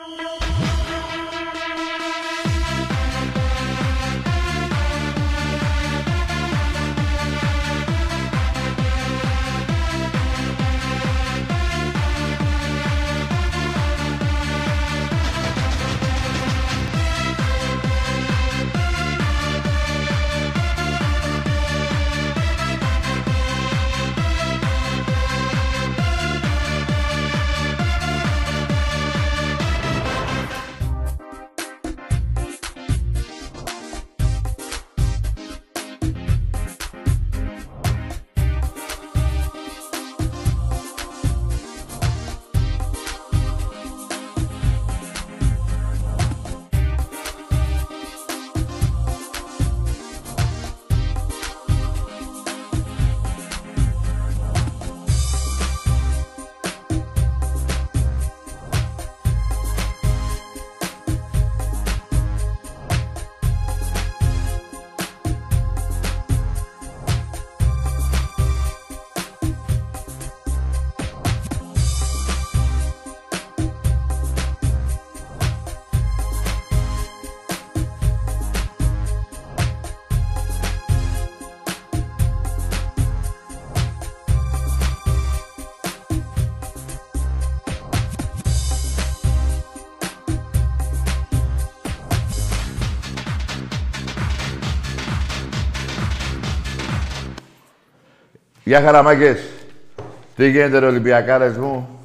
No, no, no. Γεια χαραμάκες. Τι γίνεται ρε Ολυμπιακάρες μου;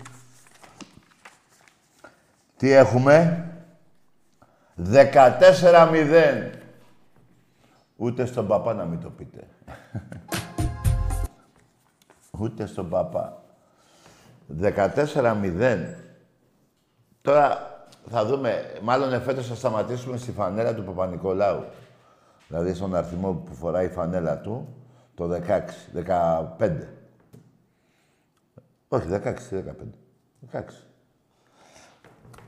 Τι έχουμε; 14-0. Ούτε στον παπά να μην το πείτε. Ούτε στον παπά. 14-0. Τώρα θα δούμε, μάλλον εφέτος θα σταματήσουμε στη φανέλα του Παπα-Νικολάου. Δηλαδή στον αριθμό που φοράει η φανέλα του, το 16, 15. Όχι, 16, 15. 16.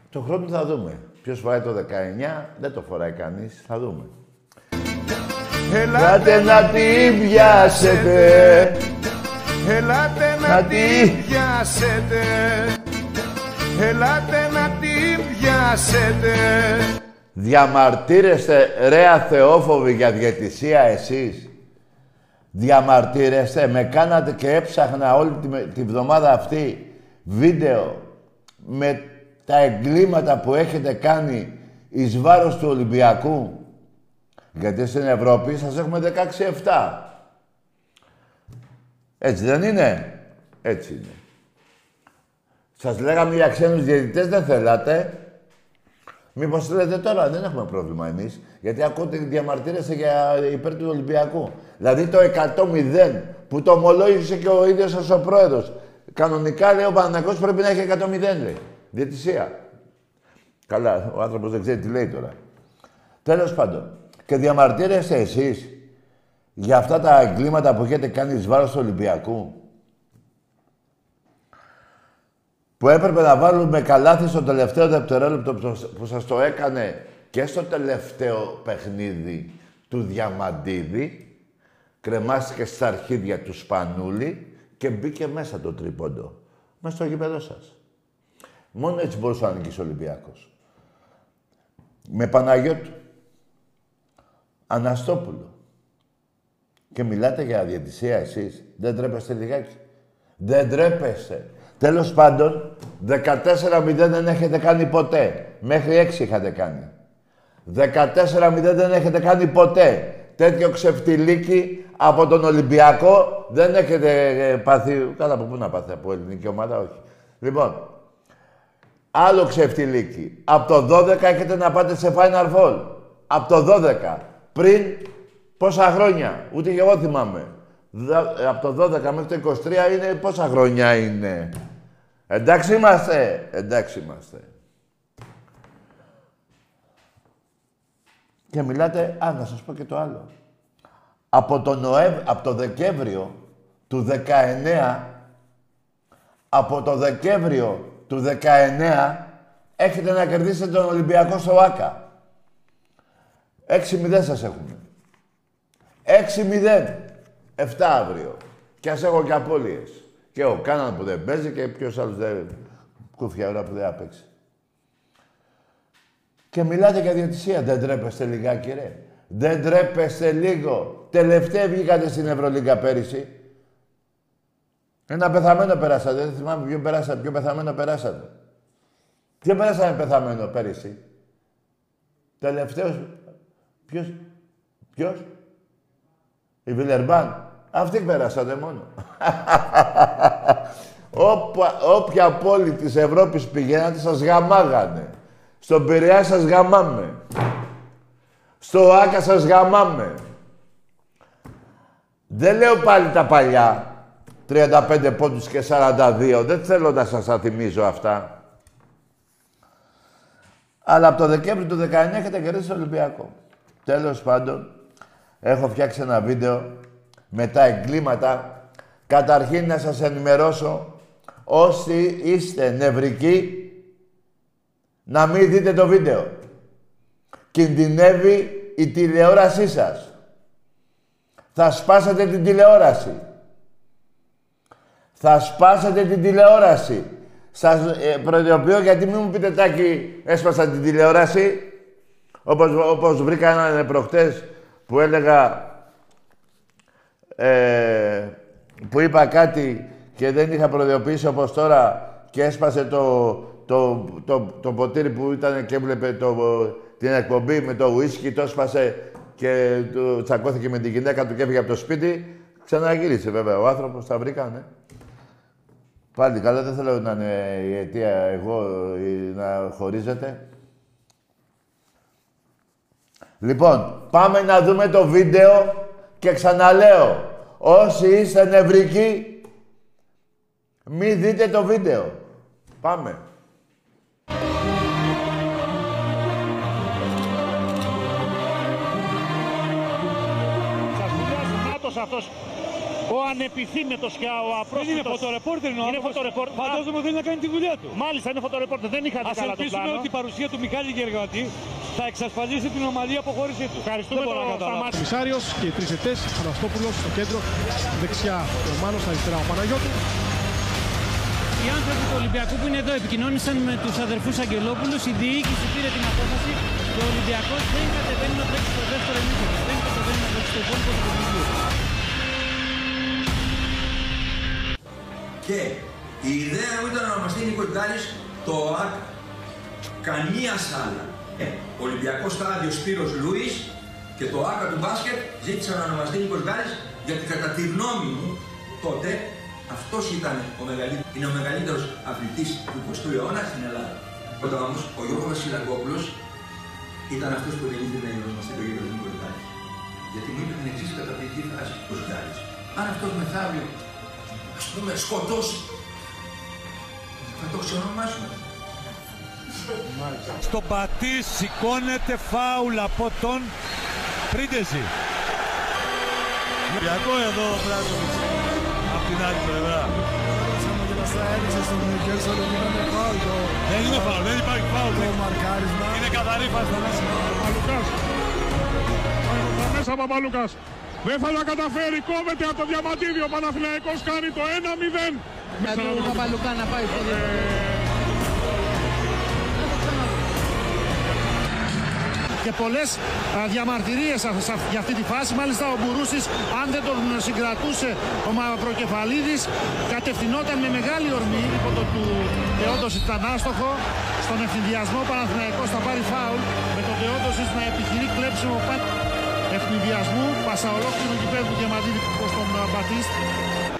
Το χρόνο θα δούμε. Ποιος φοράει το 19, δεν το φοράει κανείς. Θα δούμε. Ελάτε να τη πιάσετε. Ελάτε να τη πιάσετε. Ελάτε να τη πιάσετε. Διαμαρτύρεστε ρε αθεόφοβοι για διαιτησία εσείς. Διαμαρτύρεστε. Με κάνατε και έψαχνα όλη τη, τη βδομάδα αυτή βίντεο με τα εγκλήματα που έχετε κάνει εις βάρος του Ολυμπιακού. Γιατί στην Ευρώπη σας έχουμε 16-7. Έτσι δεν είναι; Έτσι είναι. Σας λέγαμε για ξένους διαιτητές δεν θέλατε. Μήπως θέλετε τώρα, δεν έχουμε πρόβλημα εμείς. Γιατί ακούτε διαμαρτύρεσαι για υπέρ του Ολυμπιακού. Δηλαδή το 100-0 που το ομολόγησε και ο ίδιος σας ο πρόεδρος. Κανονικά λέει ο Παναγιώτης πρέπει να έχει 100-0 λέει. Διαιτησία. Καλά, ο άνθρωπος δεν ξέρει τι λέει τώρα. Τέλος πάντων. Και διαμαρτύρεστε εσείς για αυτά τα εγκλήματα που έχετε κάνει εις βάρος του Ολυμπιακού; Που έπρεπε να βάλουμε καλάθι στο τελευταίο δευτερόλεπτο που σας το έκανε και στο τελευταίο παιχνίδι του Διαμαντίδη. Κρεμάστηκε στα αρχίδια του Σπανούλη και μπήκε μέσα το τρίποντο. Μέσα στο γήπεδο σας. Μόνο έτσι μπορούσε να νικήσει ο Ολυμπιακός. Με Παναγιώτου. Αναστόπουλο. Και μιλάτε για διαιτησία εσείς. Δεν τρέπεστε λιγάκι. Δεν τρέπεστε. Τέλος πάντων, 14-0 δεν έχετε κάνει ποτέ. Μέχρι 6 είχατε κάνει. 14-0 δεν έχετε κάνει ποτέ. Τέτοιο ξεφτιλίκι από τον Ολυμπιακό δεν έχετε ε, πάθει. Καλά, από πού να πάθει, από ελληνική ομάδα, όχι. Λοιπόν, άλλο ξεφτιλίκι. Από το 12 έχετε να πάτε σε Final Four. Από το 12. Πριν πόσα χρόνια. Ούτε και εγώ θυμάμαι. Από το 12 μέχρι το 23 είναι πόσα χρόνια είναι. Εντάξει είμαστε. Εντάξει είμαστε. Και μιλάτε, α, να σας πω και το άλλο. Από το, Νοέμ, από το Δεκέμβριο του 19, από το Δεκέμβριο του 19, έχετε να κερδίσετε τον Ολυμπιακό στο ΆΚΑ. 6-0 σας έχουμε. 6-0. 7 αύριο. Κι ας έχω και απώλειες. Και ο Κάναν που δεν παίζει και ποιος άλλος δεν... Κούφια ώρα που δεν άπαιξε. Και μιλάτε για διαιτησία. Δεν τρέπεστε λιγάκι, ρε. Δεν τρέπεστε λίγο. Τελευταία βγήκατε στην Ευρωλίγκα πέρυσι. Ένα πεθαμένο περάσατε. Δεν θυμάμαι ποιο, περάσατε, ποιο πεθαμένο περάσατε. Ποιο περάσαμε πεθαμένο πέρυσι. Τελευταίος... Ποιος... Ποιος; Η Βιλερμπάν. Αυτή περάσατε μόνο. Όπα, όποια πόλη της Ευρώπης πηγαίνατε σας γαμάγανε. Στον Πειραιά σας γαμάμε. Στο Άκα σας γαμάμε. Δεν λέω πάλι τα παλιά. 35 πόντους και 42. Δεν θέλω να σας τα θυμίζω αυτά. Αλλά από το Δεκέμβρη του 19 έχετε κερδίσει το Ολυμπιακό. Τέλος πάντων, έχω φτιάξει ένα βίντεο με τα εγκλήματα. Καταρχήν να σας ενημερώσω όσοι είστε νευρικοί να μην δείτε το βίντεο. Κινδυνεύει η τηλεόρασή σας. Θα σπάσετε την τηλεόραση. Θα σπάσετε την τηλεόραση. Σας ε, προειδοποιώ γιατί μην μου πείτε τάκι έσπασα την τηλεόραση. Όπως, όπως βρήκα έναν προχτές που έλεγα ε, που είπα κάτι και δεν είχα προειδοποιήσει όπως τώρα και έσπασε το, το, το, το, ποτήρι που ήταν και έβλεπε το, την εκπομπή με το ουίσκι, το έσπασε και το τσακώθηκε με την γυναίκα του και έφυγε από το σπίτι. Ξαναγύρισε βέβαια ο άνθρωπος, τα βρήκανε. Πάλι καλά, δεν θέλω να είναι η αιτία εγώ να χωρίζετε. Λοιπόν, πάμε να δούμε το βίντεο και ξαναλέω, όσοι είστε νευρικοί, μη δείτε το βίντεο. Πάμε. Σας αυτός ο ανεπιθύμητος και ο απρόσιτος. Δεν είναι φωτορεπόρτερ είναι ο Είναι φωτορεπόρτερ. Φαντάζομαι θέλει να κάνει τη δουλειά του. Μάλιστα είναι φωτορεπόρτερ. Δεν είχατε Ας καλά το ελπίσουμε πλάνο. ότι η παρουσία του Μιχάλη Γεργατή θα εξασφαλίσει την ομαλή αποχώρησή του. Ευχαριστούμε Δεν μπορώ τον να καταλάβω. Σταμάτη. Μισάριος και οι τρεις ετές, Αναστόπουλος στο κέντρο, δεξιά ο Μάνος, αριστερά ο Παναγιώτου. Οι άνθρωποι του Ολυμπιακού που είναι εδώ επικοινώνησαν με τους αδερφούς Αγγελόπουλους. Η διοίκηση πήρε την απόφαση και ο Ολυμπιακός δεν κατεβαίνει να τρέξει στο δεύτερο ημίχρονο. Δεν κατεβαίνει να τρέξει στο υπόλοιπο Και η ιδέα μου ήταν να ονομαστεί Νίκος Γκάλης το ΟΑΚ κανία άλλα. Ε, Ολυμπιακός στάδιος Σπύρος Λούις και το ΆΚΑ του μπάσκετ ζήτησαν να ονομαστεί Νίκος Γκάλης γιατί κατά τη γνώμη μου τότε αυτός ήταν ο μεγαλύτερος, είναι ο μεγαλύτερος αθλητής του 20ου αιώνα στην Ελλάδα. Όταν όμως ο Γιώργος Βασιλακόπουλος ήταν αυτός που δεν ήθελε να ονομαστεί το γύρο Νίκος Γκάλης. Γιατί μου είπε την εξής καταπληκτική φράση ο Γκάλης. Αν αυτός μεθαύριο ας πούμε σκοτώσει θα το ξενομάσουμε. Στο πατή σηκώνεται φάουλ από τον Πρίντεζη. Ολυμπιακό εδώ ο Μπράντοβιτς. Απ' την άλλη πλευρά. Δεν είναι φάουλ, δεν υπάρχει φάουλ. Είναι καθαρή φάση. Παπαλουκάς. Τα μέσα Παπαλουκάς. Δεν θα τα καταφέρει, κόβεται από το διαμαντίδιο. Ο Παναθηναϊκός κάνει το 1-0. Για του Παπαλουκά να πάει στο και πολλές α, διαμαρτυρίες σε- σε- για αυτή τη φάση. Μάλιστα ο Μπουρούσης, αν δεν τον συγκρατούσε ο Μαυροκεφαλίδης, κατευθυνόταν με μεγάλη ορμή υπό το του Θεόντος ήταν άστοχο. Στον ευθυνδιασμό ο Παναθηναϊκός θα πάρει φάουλ με τον Θεόντος να επιχειρεί κλέψιμο πα... ευνηδιασμού. Πάσα ολόκληρου γηπέδου Διαμαντίδη προς τον α, Μπατίστ.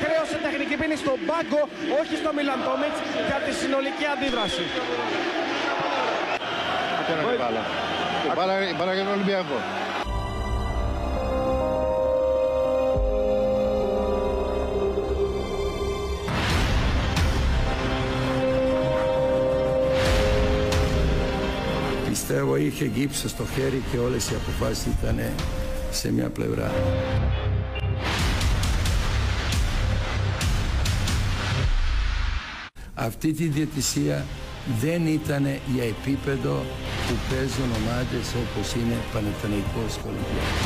Χρέωσε τεχνική ποινή στον πάγκο, όχι στο Μιλαντόμιτς, για τη συνολική αντίδραση. Παρά για τον Ολυμπιακό. Πιστεύω είχε γύψο στο χέρι και όλες οι αποφάσεις ήταν σε μια πλευρά. Αυτή τη διαιτησία δεν ήταν για επίπεδο που παίζουν ομάδες όπως είναι Παναθηναϊκός και Ολυμπιακός.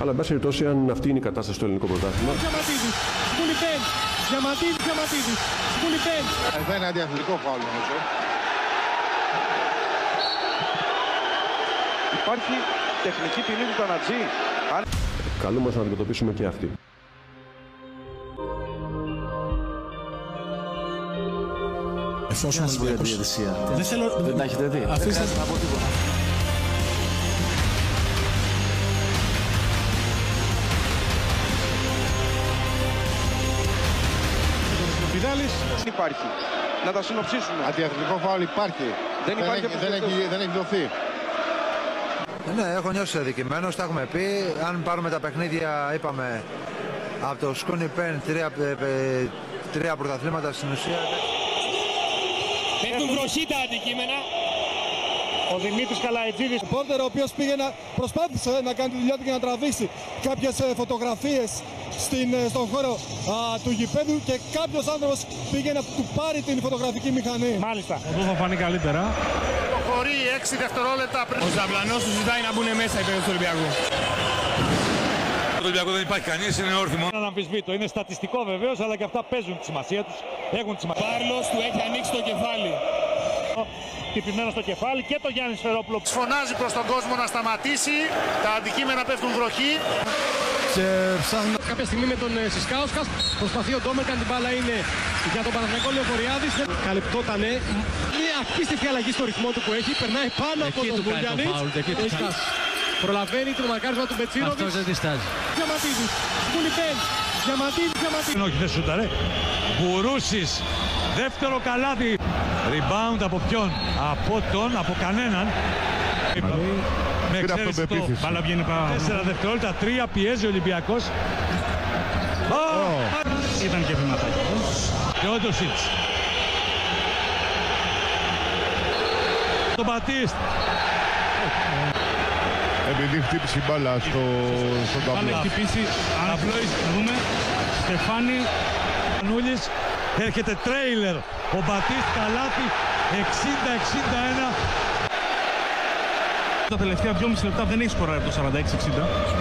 Αλλά, εν πάση περιπτώσει, αν αυτή είναι η κατάσταση στο ελληνικό πρωτάθλημα, Διαμαντίδης, Σκουλιπέν, Διαμαντίδης, Διαμαντίδης, Σκουλιπέν. θα είναι αντιαθλητικό φάουλ νομίζω. Υπάρχει τεχνική ποινή του Τανατζή. Αν... Καλούμαστε να αντιμετωπίσουμε και αυτή. Εφόσον ο Ολυμπιακός... Δεν θέλω... Δεν τα έχετε δει. Αφήστε... Δεν να πω τίποτα. Βιδάλης δεν υπάρχει. Να τα συνοψίσουμε. Αντιαθλητικό φάουλ υπάρχει. Δεν υπάρχει έχει, δεν, έχει, δεν έχει δοθεί. Ναι, έχω νιώσει αδικημένος, τα έχουμε πει. Αν πάρουμε τα παιχνίδια, είπαμε, από το Σκούνι Πεν, τρία, ε, ε, τρία πρωταθλήματα στην ουσία. Πέφτουν βροχή τα αντικείμενα. Ο Δημήτρης Καλαϊτζίδης. Ο Πόρτερ, ο οποίος πήγε να, προσπάθησε να κάνει τη δουλειά του και να τραβήξει κάποιες ε, φωτογραφίες στην, ε, στον χώρο α, του γηπέδου και κάποιος άνθρωπος πήγε να του πάρει την φωτογραφική μηχανή. Μάλιστα. Εδώ θα φανεί καλύτερα. Προχωρεί 6 δευτερόλεπτα πριν. Ο Ζαμπλανός του ζητάει να μπουν μέσα οι παίκτες του Ολυμπιακού. Το Ολυμπιακό δεν υπάρχει κανείς, είναι όρθιμο. Δεν αμφισβήτω. Είναι στατιστικό βεβαίως, αλλά και αυτά παίζουν τη σημασία τους. Έχουν τη σημασία. Πάρλος του έχει ανοίξει το κεφάλι. Χτυπημένο στο κεφάλι και το Γιάννης Σφερόπουλο. Φωνάζει προς τον κόσμο να σταματήσει. Τα αντικείμενα πέφτουν βροχή. Και ψάχνει Κάποια στιγμή με τον ε, Σισκάουσκα προσπαθεί ο Ντόμερ, κάνει την μπάλα είναι για τον Παναθηναϊκό Λεωφοριάδης. Καλυπτότανε. Μια απίστευτη αλλαγή στο ρυθμό του που έχει. Περνάει πάνω από τον Μπουλιανίτ. Προλαβαίνει το μαρκάρισμα του Μπετσίνοβιτς. Αυτός δεν τη στάζει. Διαματίδης. Σκουλιπέν. Διαματίδης. Διαματίδης. Όχι, δεν σούταρε. Μπουρούσης. Δεύτερο καλάθι. Rebound από ποιον; Από τον, από κανέναν. Με εξαίρεση το Μπάλα βγαίνει πάνω. 4 δευτερόλεπτα, 3 πιέζει ο Ολυμπιακός. Ήταν και βηματάκι. Και ο Ντοσίτς. Το Μπατίστ. Επειδή χτύπησε η μπάλα στο, στον Μπάλα ταμπλό. έχει χτυπήσει. Απλόης, να δούμε. Στεφάνη. Νούλης. Έρχεται τρέιλερ. Ο Μπατίστ καλάθι. 60-61. Τα τελευταία 2,5 λεπτά δεν έχει σκοράρει το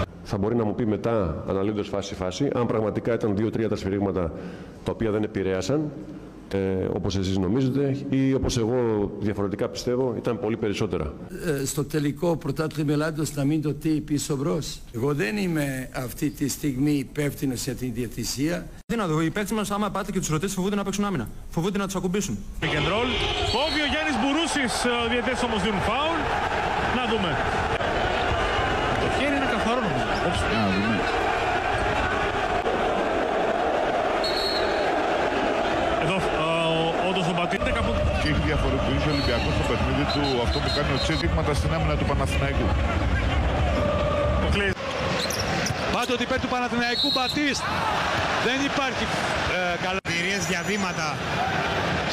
46-60. Θα μπορεί να μου πει μετά, αναλύοντας φάση-φάση, αν πραγματικά ήταν δύο-τρία τα σφυρίγματα τα οποία δεν επηρέασαν, ε, όπως εσείς νομίζετε, ή όπως εγώ διαφορετικά πιστεύω, ήταν πολύ περισσότερα. Ε, στο τελικό πρωτάθλημα Ελλάδος να μην το τι πίσω μπρος. Εγώ δεν είμαι αυτή τη στιγμή υπεύθυνο για την διατησία. Δύνατο, οι παίκτες μας άμα πάτε και τους ρωτήσεις φοβούνται να παίξουν άμυνα. Φοβούνται να τους ακουμπήσουν. Κεντρόλ. Κόβει ο Γιάννης Μπουρούσης. ε, Οι διαιτές όμως δίνουν φάουλ. Να δούμε. Το χέρι είναι καθαρό νομίζω. Να δούμε. Εδώ ε, όντως ο Μπατίτε κάπου... Και έχει διαφορετήσει ο Ολυμπιακός στο παιχνίδι του αυτό που κάνει ο Τσίτικματα στην άμυνα του Παναθηναϊκού. Πάντοτε υπέρ του Παναθηναϊκού Μπατίστ. Δεν υπάρχει ε, καλά διαβήματα.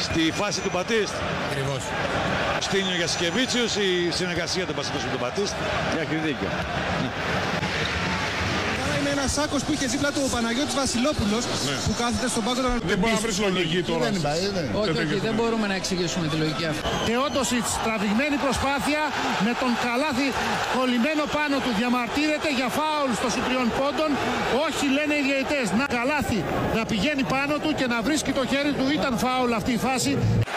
στη φάση του Μπατίστ. Ακριβώς. Στίνιο για Σκεβίτσιους, η συνεργασία των Πασχετών με τον Μπατίστ. Έχει δίκιο. Καλά είναι ένας σάκος που είχε δίπλα του ο Παναγιώτης Βασιλόπουλος που κάθεται στον πάγκο των Δεν μπορεί να βρεις λογική τώρα. Όχι, όχι, δεν μπορούμε να εξηγήσουμε τη λογική αυτή. Θεόντοσιτς τραβηγμένη προσπάθεια με τον καλάθι κολλημένο πάνω του διαμαρτύρεται για φάουλ στο σου τριών πόντων. Όχι λένε οι διαιτητές. Να καλάθι να πηγαίνει πάνω του και να βρίσκει το χέρι του. Ήταν φάουλ αυτή η φάση.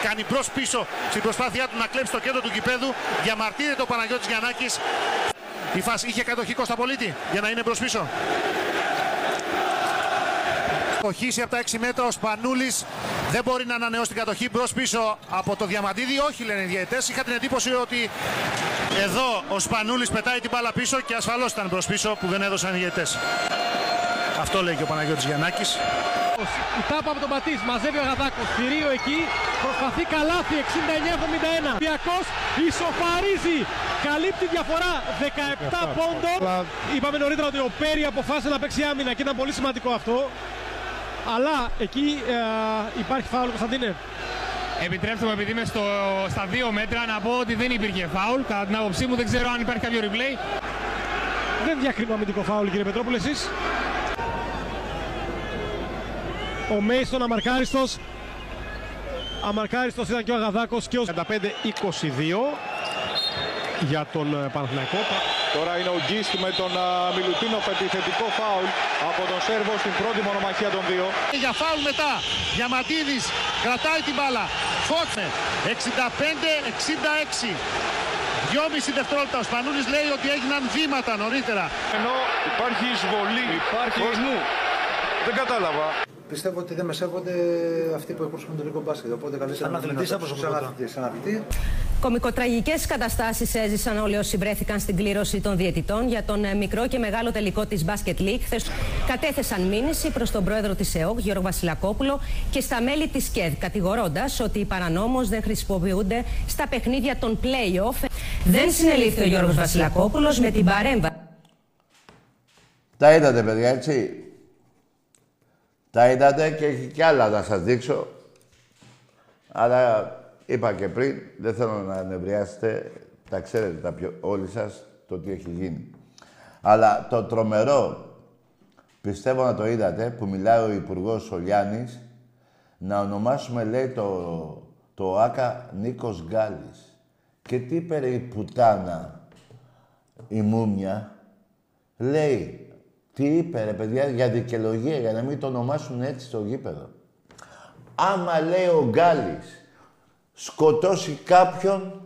Κάνει μπρος πίσω στην προσπάθειά του να κλέψει το κέντρο του κηπέδου. Διαμαρτύρεται ο Παναγιώτης Γιαννάκης. Η φάση είχε κατοχή Κώστα Πολίτη για να είναι μπρος πίσω. Οχύσει από τα 6 μέτρα ο Σπανούλης δεν μπορεί να ανανεώσει την κατοχή μπρος πίσω από το Διαμαντίδη. Όχι λένε οι διαιτές. Είχα την εντύπωση ότι εδώ ο Σπανούλης πετάει την μπάλα πίσω και ασφαλώς ήταν μπρος πίσω που δεν έδωσαν οι διαιτές. Αυτό λέει και ο Παναγιώτης Γιαννάκης. Η τάπα από τον Πατής, μαζεύει ο Αγαδάκος, θηρίο εκεί, προσπαθεί καλάθι 69-71. Ολυμπιακός ισοφαρίζει, καλύπτει διαφορά 17 πόντων. Είπαμε νωρίτερα ότι ο Πέρι αποφάσισε να παίξει άμυνα και ήταν πολύ σημαντικό αυτό. Αλλά εκεί ε, υπάρχει φάουλ Κωνσταντίνε. Επιτρέψτε μου επειδή είμαι στο, στα δύο μέτρα να πω ότι δεν υπήρχε φάουλ. Κατά την άποψή μου δεν ξέρω αν υπάρχει κάποιο replay. Δεν διακρίνω αμυντικό φάουλ κύριε Πετρόπουλε εσείς. Ο Μέιστον αμαρκάριστος. Αμαρκάριστος ήταν και ο Αγαδάκος και ο 55-22 για τον ε, Παναθηναϊκό. Τώρα είναι ο Γκίστ με τον Μιλουτίνοφ επιθετικό φάουλ από τον Σέρβο στην πρώτη μονομαχία των δύο. Για φάουλ μετά. Διαμαντίδης κρατάει την μπάλα. Φώτσε. 65-66. 2,5 δευτερόλεπτα. Ο Σπανούλης λέει ότι έγιναν βήματα νωρίτερα. Ενώ υπάρχει εισβολή υπάρχει... κόσμου. Δεν κατάλαβα. Πιστεύω ότι δεν με σέβονται αυτοί που εκπροσωπούν το ελληνικό μπάσκετ. Οπότε καλύτερα Σαν αθλητής, να σαν σαν αθλητής. Σαν αθλητή. Κομικοτραγικές καταστάσεις έζησαν όλοι όσοι βρέθηκαν στην κλήρωση των διαιτητών για τον ε, μικρό και μεγάλο τελικό της Basket League. Χθες κατέθεσαν μήνυση προς τον πρόεδρο της ΕΟΚ, Γιώργο Βασιλακόπουλο, και στα μέλη της ΚΕΔ, κατηγορώντας ότι οι παρανόμως δεν χρησιμοποιούνται στα παιχνίδια των play-off. Δεν συνελήφθη ο Γιώργος Βασιλακόπουλος με την παρέμβαση. Τα είδατε, παιδιά, έτσι. Τα είδατε και έχει κι άλλα να σας δείξω. Αλλά είπα και πριν, δεν θέλω να νευριάσετε. Τα ξέρετε τα πιο, όλοι σας το τι έχει γίνει. Αλλά το τρομερό, πιστεύω να το είδατε, που μιλάει ο Υπουργός ο Γιάννης, να ονομάσουμε, λέει, το, το ΆΚΑ Νίκος Γκάλης. Και τι είπε, ρε, η πουτάνα, η μούμια, λέει, τι είπε ρε παιδιά για δικαιολογία, για να μην το ονομάσουν έτσι στο γήπεδο. Άμα λέει ο Γκάλης σκοτώσει κάποιον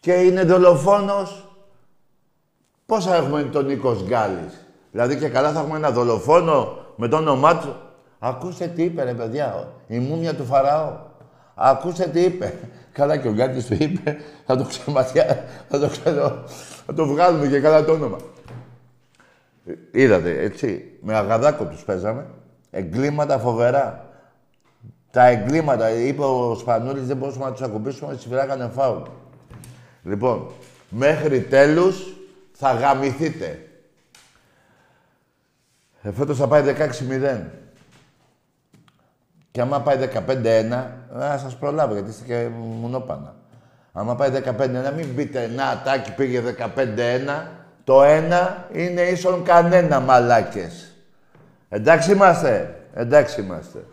και είναι δολοφόνος, πώς θα έχουμε τον Νίκος Γκάλης; Δηλαδή και καλά θα έχουμε ένα δολοφόνο με το όνομά του. Ακούστε τι είπε ρε παιδιά, η μούμια του Φαραώ. Ακούστε τι είπε. Καλά και ο Γκάλης του είπε, θα το ξεματιά, θα το, ξέρω, θα το βγάλουμε και καλά το όνομα. Είδατε, έτσι. Με αγαδάκο τους παίζαμε. Εγκλήματα φοβερά. Τα εγκλήματα, είπε ο Σπανούλης, δεν μπορούσαμε να τους ακουμπήσουμε, έτσι φυλάγανε φάουλ. Λοιπόν, μέχρι τέλους θα γαμηθείτε. Ε, φέτος θα πάει 16-0. Και άμα πάει 15-1, να σας προλάβω, γιατί είστε και μουνόπανα. Άμα πάει 15-1, μην πείτε, να, τάκι πήγε 15-1, το ένα είναι ίσον κανένα, μαλάκες. Εντάξει είμαστε. Εντάξει είμαστε.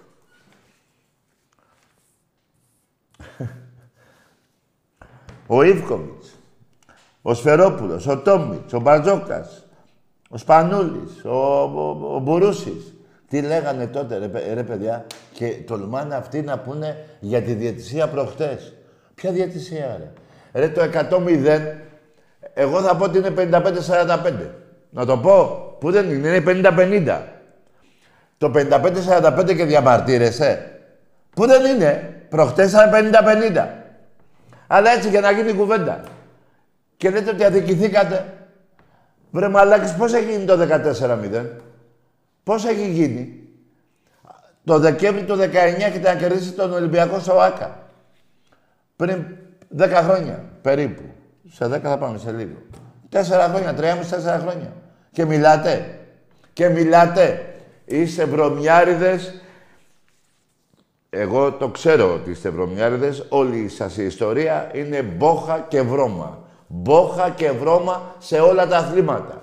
ο Ιβκοβιτς, ο Σφερόπουλος, ο Τόμιτς, ο Μπαρτζόκας, ο Σπανούλης, ο, ο, ο Μπουρούσης. Τι λέγανε τότε, ρε, ρε, παιδιά, και τολμάνε αυτοί να πούνε για τη διαιτησία προχτές. Ποια διαιτησία, ρε. Ρε, το 100 εγώ θα πω ότι είναι 55-45. Να το πω. Πού δεν είναι, είναι 50-50. Το 55-45 και διαμαρτύρεσαι. Πού δεν είναι. Προχτές ήταν 50-50. Αλλά έτσι για να γίνει κουβέντα. Και λέτε ότι αδικηθήκατε. Βρε μαλάκες, πώς έχει γίνει το 14-0. Πώς έχει γίνει; Το Δεκέμβρη του 19 και να κερδίσει τον Ολυμπιακό στο ΆΚΑ. Πριν 10 χρόνια περίπου. Σε 10 θα πάμε σε λίγο. Τέσσερα χρόνια, τρία μισή τέσσερα χρόνια. Και μιλάτε. Και μιλάτε. Είστε βρωμιάριδες. Εγώ το ξέρω ότι είστε βρωμιάριδες. Όλη σας η ιστορία είναι μπόχα και βρώμα. Μπόχα και βρώμα σε όλα τα αθλήματα.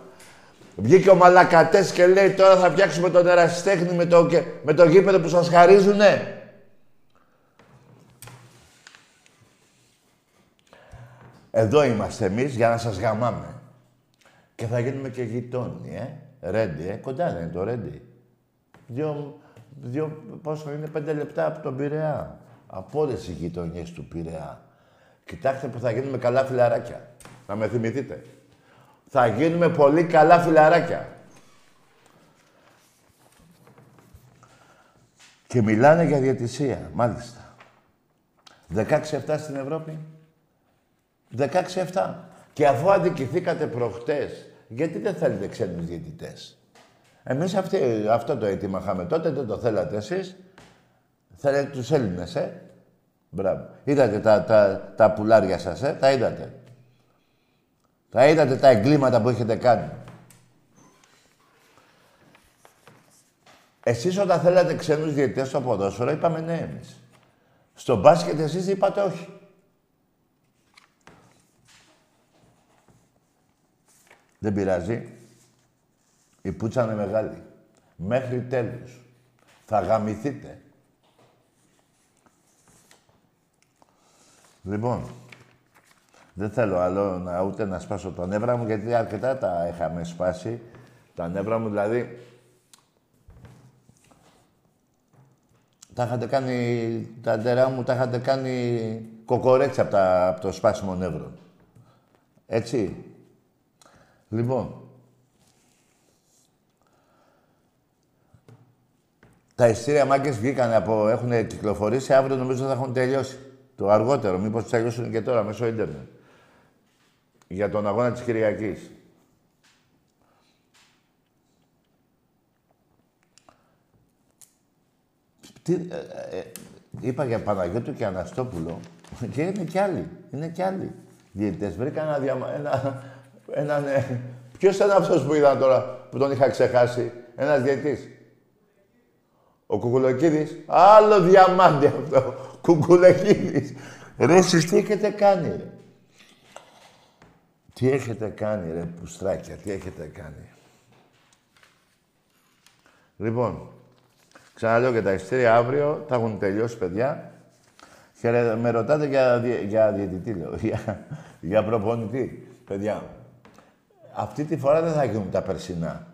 Βγήκε ο Μαλακατές και λέει τώρα θα φτιάξουμε τον ερασιτέχνη με το, με το γήπεδο που σας χαρίζουνε. Εδώ είμαστε εμείς για να σας γαμάμε. Και θα γίνουμε και γειτόνι, ε. Ρέντι, ε. Κοντά είναι το Ρέντι. Δύο, δύο, πόσο είναι, πέντε λεπτά από τον Πειραιά. Από όλες οι γειτονιές του Πειραιά. Κοιτάξτε που θα γίνουμε καλά φιλαράκια. Να με θυμηθείτε. Θα γίνουμε πολύ καλά φιλαράκια. Και μιλάνε για διαιτησία, μάλιστα. 16-7 στην Ευρώπη. 16-7. Και αφού αδικηθήκατε προχτές, γιατί δεν θέλετε ξένους διαιτητές; Εμείς αυτή, αυτό το αίτημα είχαμε τότε, δεν το θέλατε εσείς. Θέλετε τους Έλληνες, ε. Μπράβο. Είδατε τα, τα, τα πουλάρια σας, ε. Τα είδατε. Τα είδατε τα εγκλήματα που έχετε κάνει. Εσείς όταν θέλατε ξένους διαιτητές στο ποδόσφαιρο, είπαμε ναι εμείς. Στο μπάσκετ εσείς είπατε όχι. Δεν πειράζει. Η πουτσα είναι μεγάλη. Μέχρι τέλους. Θα γαμηθείτε. Λοιπόν, δεν θέλω άλλο να, ούτε να σπάσω τα νεύρα μου, γιατί αρκετά τα είχαμε σπάσει. Τα νεύρα μου, δηλαδή... Τα είχατε κάνει, τα ντερά μου τα είχατε κάνει κοκορέτσα από, τα, από το σπάσιμο νεύρο. Έτσι. Λοιπόν. Τα ειστήρια μάγκες βγήκαν από, έχουν κυκλοφορήσει, αύριο νομίζω θα έχουν τελειώσει. Το αργότερο, μήπως τελειώσουν και τώρα μέσω ίντερνετ. Για τον αγώνα της Κυριακής. Τι, ε, ε, είπα για Παναγιώτου και Αναστόπουλο και είναι κι άλλοι. Είναι κι άλλοι. Διαιτητές βρήκα ένα διαμα... ένα, ένα, ναι. Ποιος ήταν αυτός που είδα τώρα που τον είχα ξεχάσει; Ένας διαιτητής. Ο Κουκουλοκίδης. Άλλο διαμάντι αυτό. Κουκουλοκίδης. Ρε εσείς τι έχετε κάνει ρε; Τι έχετε κάνει ρε πουστράκια. Τι έχετε κάνει; Λοιπόν, Ξαναλέω και τα ειστήρια αύριο θα έχουν τελειώσει, παιδιά. Και με ρωτάτε για, για διαιτητή, λέω. Για, για προπονητή. Παιδιά, αυτή τη φορά δεν θα γίνουν τα περσινά.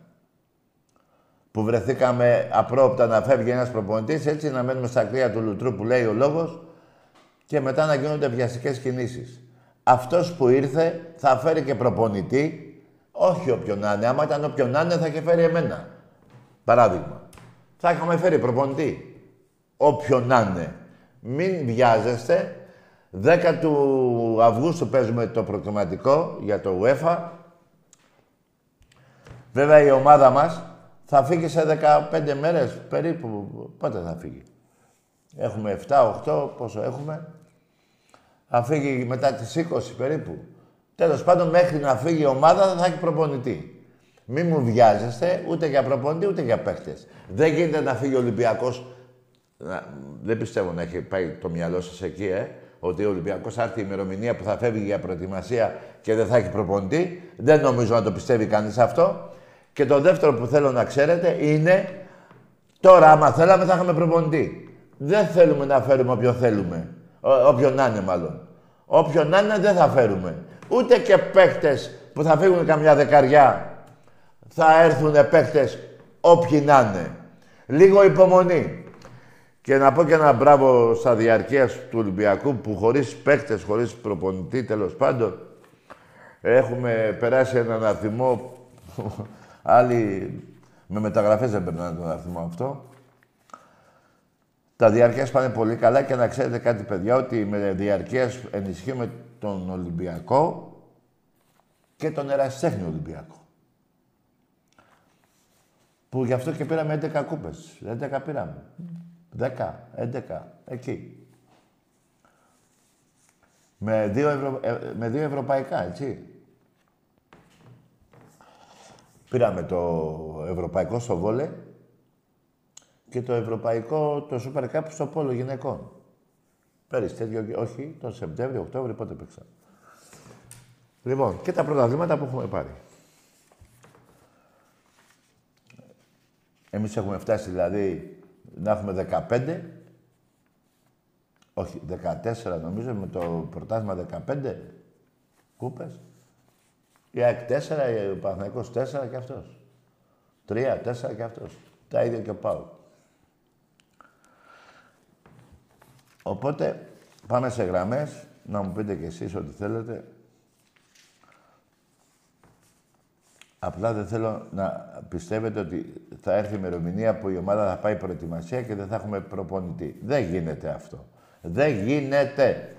Που βρεθήκαμε απρόπτα να φεύγει ένας προπονητής, έτσι να μένουμε στα κρύα του λουτρού που λέει ο λόγος και μετά να γίνονται βιαστικές κινήσεις. Αυτός που ήρθε θα φέρει και προπονητή, όχι όποιον να είναι. Άμα ήταν όποιον να είναι θα και φέρει εμένα. Παράδειγμα θα είχαμε φέρει προπονητή. Όποιον να είναι. Μην βιάζεστε. 10 του Αυγούστου παίζουμε το προκριματικό για το UEFA. Βέβαια η ομάδα μας θα φύγει σε 15 μέρες περίπου. Πότε θα φύγει; Έχουμε 7, 8, πόσο έχουμε; Θα φύγει μετά τις 20 περίπου. Τέλος πάντων μέχρι να φύγει η ομάδα θα έχει προπονητή. Μην μου βιάζεστε ούτε για προπονητή ούτε για παίχτε. Δεν γίνεται να φύγει ο Ολυμπιακός. Δεν πιστεύω να έχει πάει το μυαλό σας εκεί, ε, ότι ο Ολυμπιακός θα έρθει η ημερομηνία που θα φεύγει για προετοιμασία και δεν θα έχει προπονητή. Δεν νομίζω να το πιστεύει κανείς αυτό. Και το δεύτερο που θέλω να ξέρετε είναι τώρα, άμα θέλαμε, θα είχαμε προπονητή. Δεν θέλουμε να φέρουμε όποιον θέλουμε. όποιον να είναι, μάλλον. Όποιον να είναι, δεν θα φέρουμε. Ούτε και παίχτες που θα φύγουν καμιά δεκαριά θα έρθουν παίχτες όποιοι να είναι. Λίγο υπομονή. Και να πω και ένα μπράβο στα διαρκεία του Ολυμπιακού που χωρίς παίχτες, χωρίς προπονητή τέλος πάντων έχουμε περάσει έναν αριθμό άλλοι με μεταγραφές δεν περνάνε τον αριθμό αυτό. Τα διαρκεία πάνε πολύ καλά και να ξέρετε κάτι παιδιά ότι με διαρκεία ενισχύουμε τον Ολυμπιακό και τον ερασιτέχνη Ολυμπιακό. Που γι' αυτό και πήραμε 11 κούπες. 11 πήραμε. 10, 11, εκεί. Με δύο, ευρω... Ε, με δύο ευρωπαϊκά, έτσι. Πήραμε το ευρωπαϊκό στο βόλε και το ευρωπαϊκό, το Super Cup στο πόλο γυναικών. Πέρυσι τέτοιο, όχι, τον Σεπτέμβριο, Οκτώβριο, πότε παίξα. Λοιπόν, και τα πρωταθλήματα που έχουμε πάρει. Εμείς έχουμε φτάσει δηλαδή να έχουμε 15, όχι 14 νομίζω με το πρωτάθλημα 15 κούπες. Η ΑΕΚ 4, ο Παναθηναϊκός 4 και αυτός. 3, 4 και αυτός. Τα ίδια και ο Πάου. Οπότε πάμε σε γραμμές, να μου πείτε κι εσείς ό,τι θέλετε. Απλά δεν θέλω να πιστεύετε ότι θα έρθει η ημερομηνία που η ομάδα θα πάει προετοιμασία και δεν θα έχουμε προπονητή. Δεν γίνεται αυτό. Δεν γίνεται.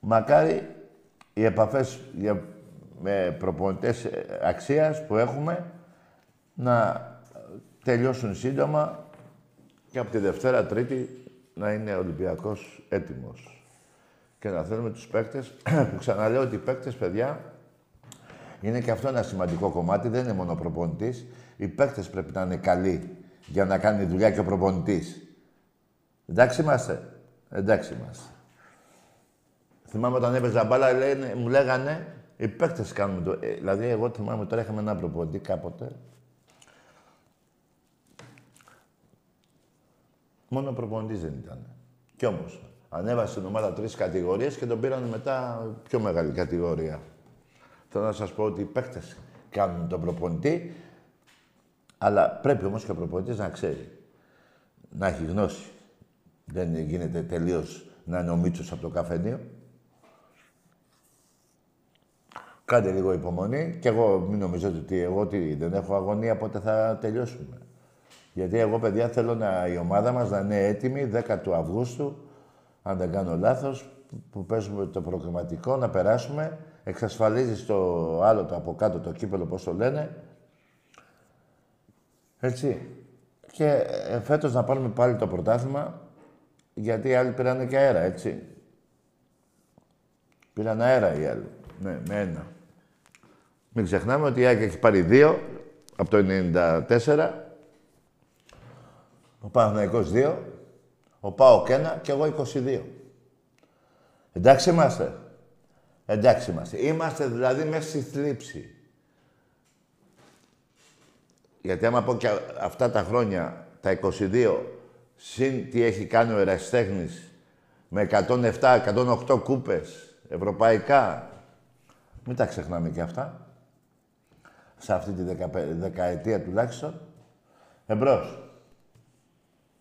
Μακάρι οι επαφές με προπονητές αξίας που έχουμε να τελειώσουν σύντομα και από τη Δευτέρα Τρίτη να είναι ο Ολυμπιακός έτοιμος. Και να θέλουμε τους παίκτες, που ξαναλέω ότι οι παίκτες, παιδιά, είναι και αυτό ένα σημαντικό κομμάτι, δεν είναι μόνο ο προπονητής. Οι παίκτες πρέπει να είναι καλοί για να κάνει δουλειά και ο προπονητής. Εντάξει είμαστε. Εντάξει είμαστε. Θυμάμαι όταν έπαιζα μπάλα, λένε, μου λέγανε οι παίκτες κάνουν το. Ε, δηλαδή, εγώ θυμάμαι τώρα είχαμε ένα προπονητή κάποτε. Μόνο προπονητής δεν ήταν. Κι όμως, ανέβασε στην ομάδα τρεις κατηγορίες και τον πήραν μετά πιο μεγάλη κατηγορία. Θέλω να σας πω ότι οι παίκτες κάνουν τον προπονητή, αλλά πρέπει όμως και ο προπονητής να ξέρει. να έχει γνώση. Δεν γίνεται τελείως να είναι ο Μίτσος από το καφενείο. Κάντε λίγο υπομονή και εγώ μην νομίζετε ότι εγώ τι, δεν έχω αγωνία πότε θα τελειώσουμε. Γιατί εγώ, παιδιά, θέλω να, η ομάδα μας να είναι έτοιμη 10 του Αυγούστου, αν δεν κάνω λάθος, που παίζουμε το προκριματικό, να περάσουμε. Εξασφαλίζεις το άλλο, το από κάτω, το κύπελο, πώς το λένε. Έτσι. Και ε, φέτος να πάρουμε πάλι το πρωτάθλημα, γιατί οι άλλοι πήραν και αέρα, έτσι. Πήραν αέρα οι άλλοι. Ναι, με ένα. Μην ξεχνάμε ότι η Άκη έχει πάρει δύο από το 94. Ο Παναθηναϊκός δύο. Ο Πάοκ ένα και εγώ 22. Εντάξει είμαστε. Εντάξει είμαστε. Είμαστε δηλαδή μέσα στη θλίψη. Γιατί άμα πω και αυτά τα χρόνια, τα 22, συν τι έχει κάνει ο Εραστέχνης με 107, 108 κούπες ευρωπαϊκά, μην τα ξεχνάμε και αυτά σε αυτή τη δεκαετία τουλάχιστον. Εμπρός.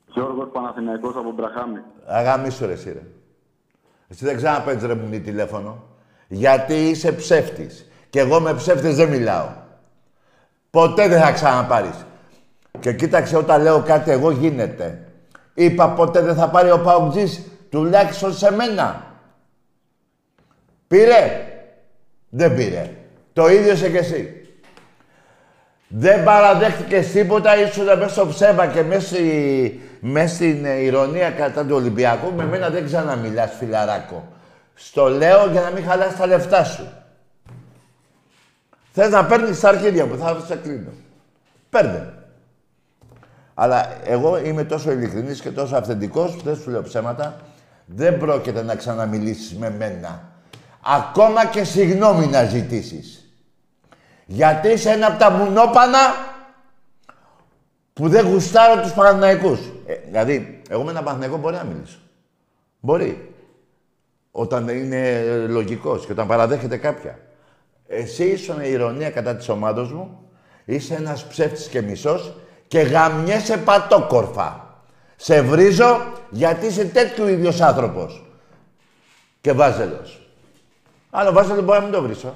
Γιώργος Παναθηναϊκός από Μπραχάμι. Αγαμίσου ρε εσύ ρε. Εσύ δεν ξαναπέτεις ρε μου τηλέφωνο. Γιατί είσαι ψεύτης. Και εγώ με ψεύτες δεν μιλάω. Ποτέ δεν θα ξαναπάρεις. Και κοίταξε όταν λέω κάτι εγώ γίνεται. Είπα ποτέ δεν θα πάρει ο Παουτζής τουλάχιστον σε μένα. Πήρε; Δεν πήρε. Το ίδιο είσαι κι εσύ. Δεν παραδέχτηκε τίποτα, ήσουν μέσα στο ψέμα και μέσα, μέσα στην ηρωνία κατά του Ολυμπιακού. Με μένα δεν ξαναμιλάς, φιλαράκο. Στο λέω για να μην χαλάσει τα λεφτά σου. Θες να παίρνεις τα αρχίδια μου, θα σε κλείνω. Παίρνε. Αλλά εγώ είμαι τόσο ειλικρινής και τόσο αυθεντικός, δεν σου λέω ψέματα, δεν πρόκειται να ξαναμιλήσεις με μένα. Ακόμα και συγγνώμη να ζητήσεις. Γιατί είσαι ένα από τα μουνόπανα που δεν γουστάρω τους Παναθηναϊκούς. Ε, δηλαδή, εγώ με ένα Παναθηναϊκό μπορεί να μιλήσω. Μπορεί. Όταν είναι λογικός και όταν παραδέχεται κάποια. Εσύ ήσουν η ηρωνία κατά της ομάδος μου, είσαι ένας ψεύτης και μισός και γαμιέσαι πατόκορφα. Σε βρίζω γιατί είσαι τέτοιου ίδιος άνθρωπος. Και βάζελος. Άλλο βάζελο μπορεί να μην το βρίσω.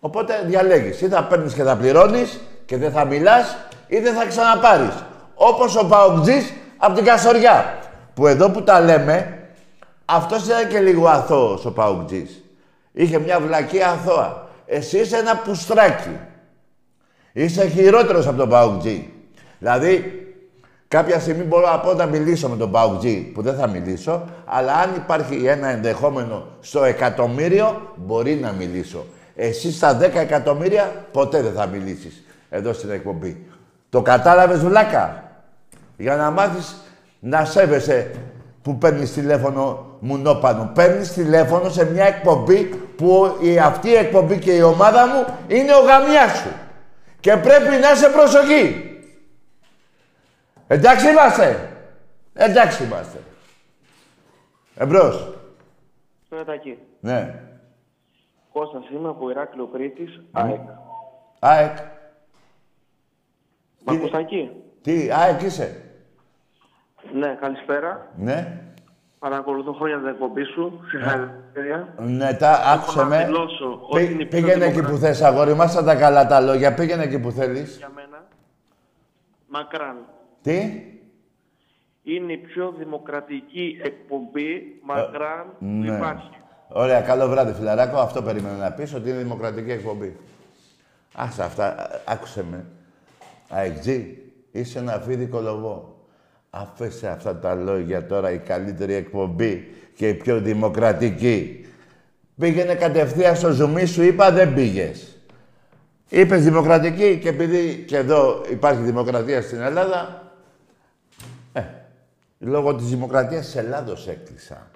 Οπότε διαλέγεις. Ή θα παίρνεις και θα πληρώνεις και δεν θα μιλάς ή δεν θα ξαναπάρεις. Όπως ο Παοκτζής από την Κασοριά. Που εδώ που τα λέμε, αυτός ήταν και λίγο αθώος ο Παοκτζής. Είχε μια βλακή αθώα. Εσύ είσαι ένα πουστράκι. Είσαι χειρότερος από τον Παοκτζή. Δηλαδή, κάποια στιγμή μπορώ να πω να μιλήσω με τον Παοκτζή, που δεν θα μιλήσω, αλλά αν υπάρχει ένα ενδεχόμενο στο εκατομμύριο, μπορεί να μιλήσω. Εσύ στα 10 εκατομμύρια ποτέ δεν θα μιλήσεις εδώ στην εκπομπή. Το κατάλαβες, Βλάκα; Για να μάθεις να σέβεσαι που παίρνεις τηλέφωνο μουνόπανο. Παίρνεις τηλέφωνο σε μια εκπομπή που η, αυτή η εκπομπή και η ομάδα μου είναι ο γαμιάς σου. Και πρέπει να είσαι προσοχή. Εντάξει είμαστε. Εντάξει είμαστε. Εμπρός. Ναι. Κώστας είμαι από Ηράκλειο Κρήτης, ΑΕΚ. ΑΕΚ. Μ' ακούς εκεί. Τι, ΑΕΚ είσαι; Ναι, καλησπέρα. Ναι. Παρακολουθώ χρόνια την εκπομπή σου. Συγχαρητήρια. Ναι, τα άκουσε με. δηλώσω ότι είναι η πιο πήγαινε εκεί που θες, αγόρι. Μάσα τα καλά τα λόγια. Πήγαινε εκεί που θέλεις. Για μένα, μακράν. Τι; Είναι η πιο δημοκρατική εκπομπή μακράν που Ναι. υπάρχει. Ωραία, καλό βράδυ, φιλαράκο. Αυτό περίμενα να πεις, ότι είναι δημοκρατική εκπομπή. Άσε αυτά, α- άκουσε με. Αεκτζή, είσαι ένα φίδι λογό. Αφήσε αυτά τα λόγια τώρα, η καλύτερη εκπομπή και η πιο δημοκρατική. Πήγαινε κατευθείαν στο ζουμί σου, είπα δεν πήγες. Είπες δημοκρατική και επειδή και εδώ υπάρχει δημοκρατία στην Ελλάδα, ε, λόγω της δημοκρατίας της Ελλάδος έκλεισα.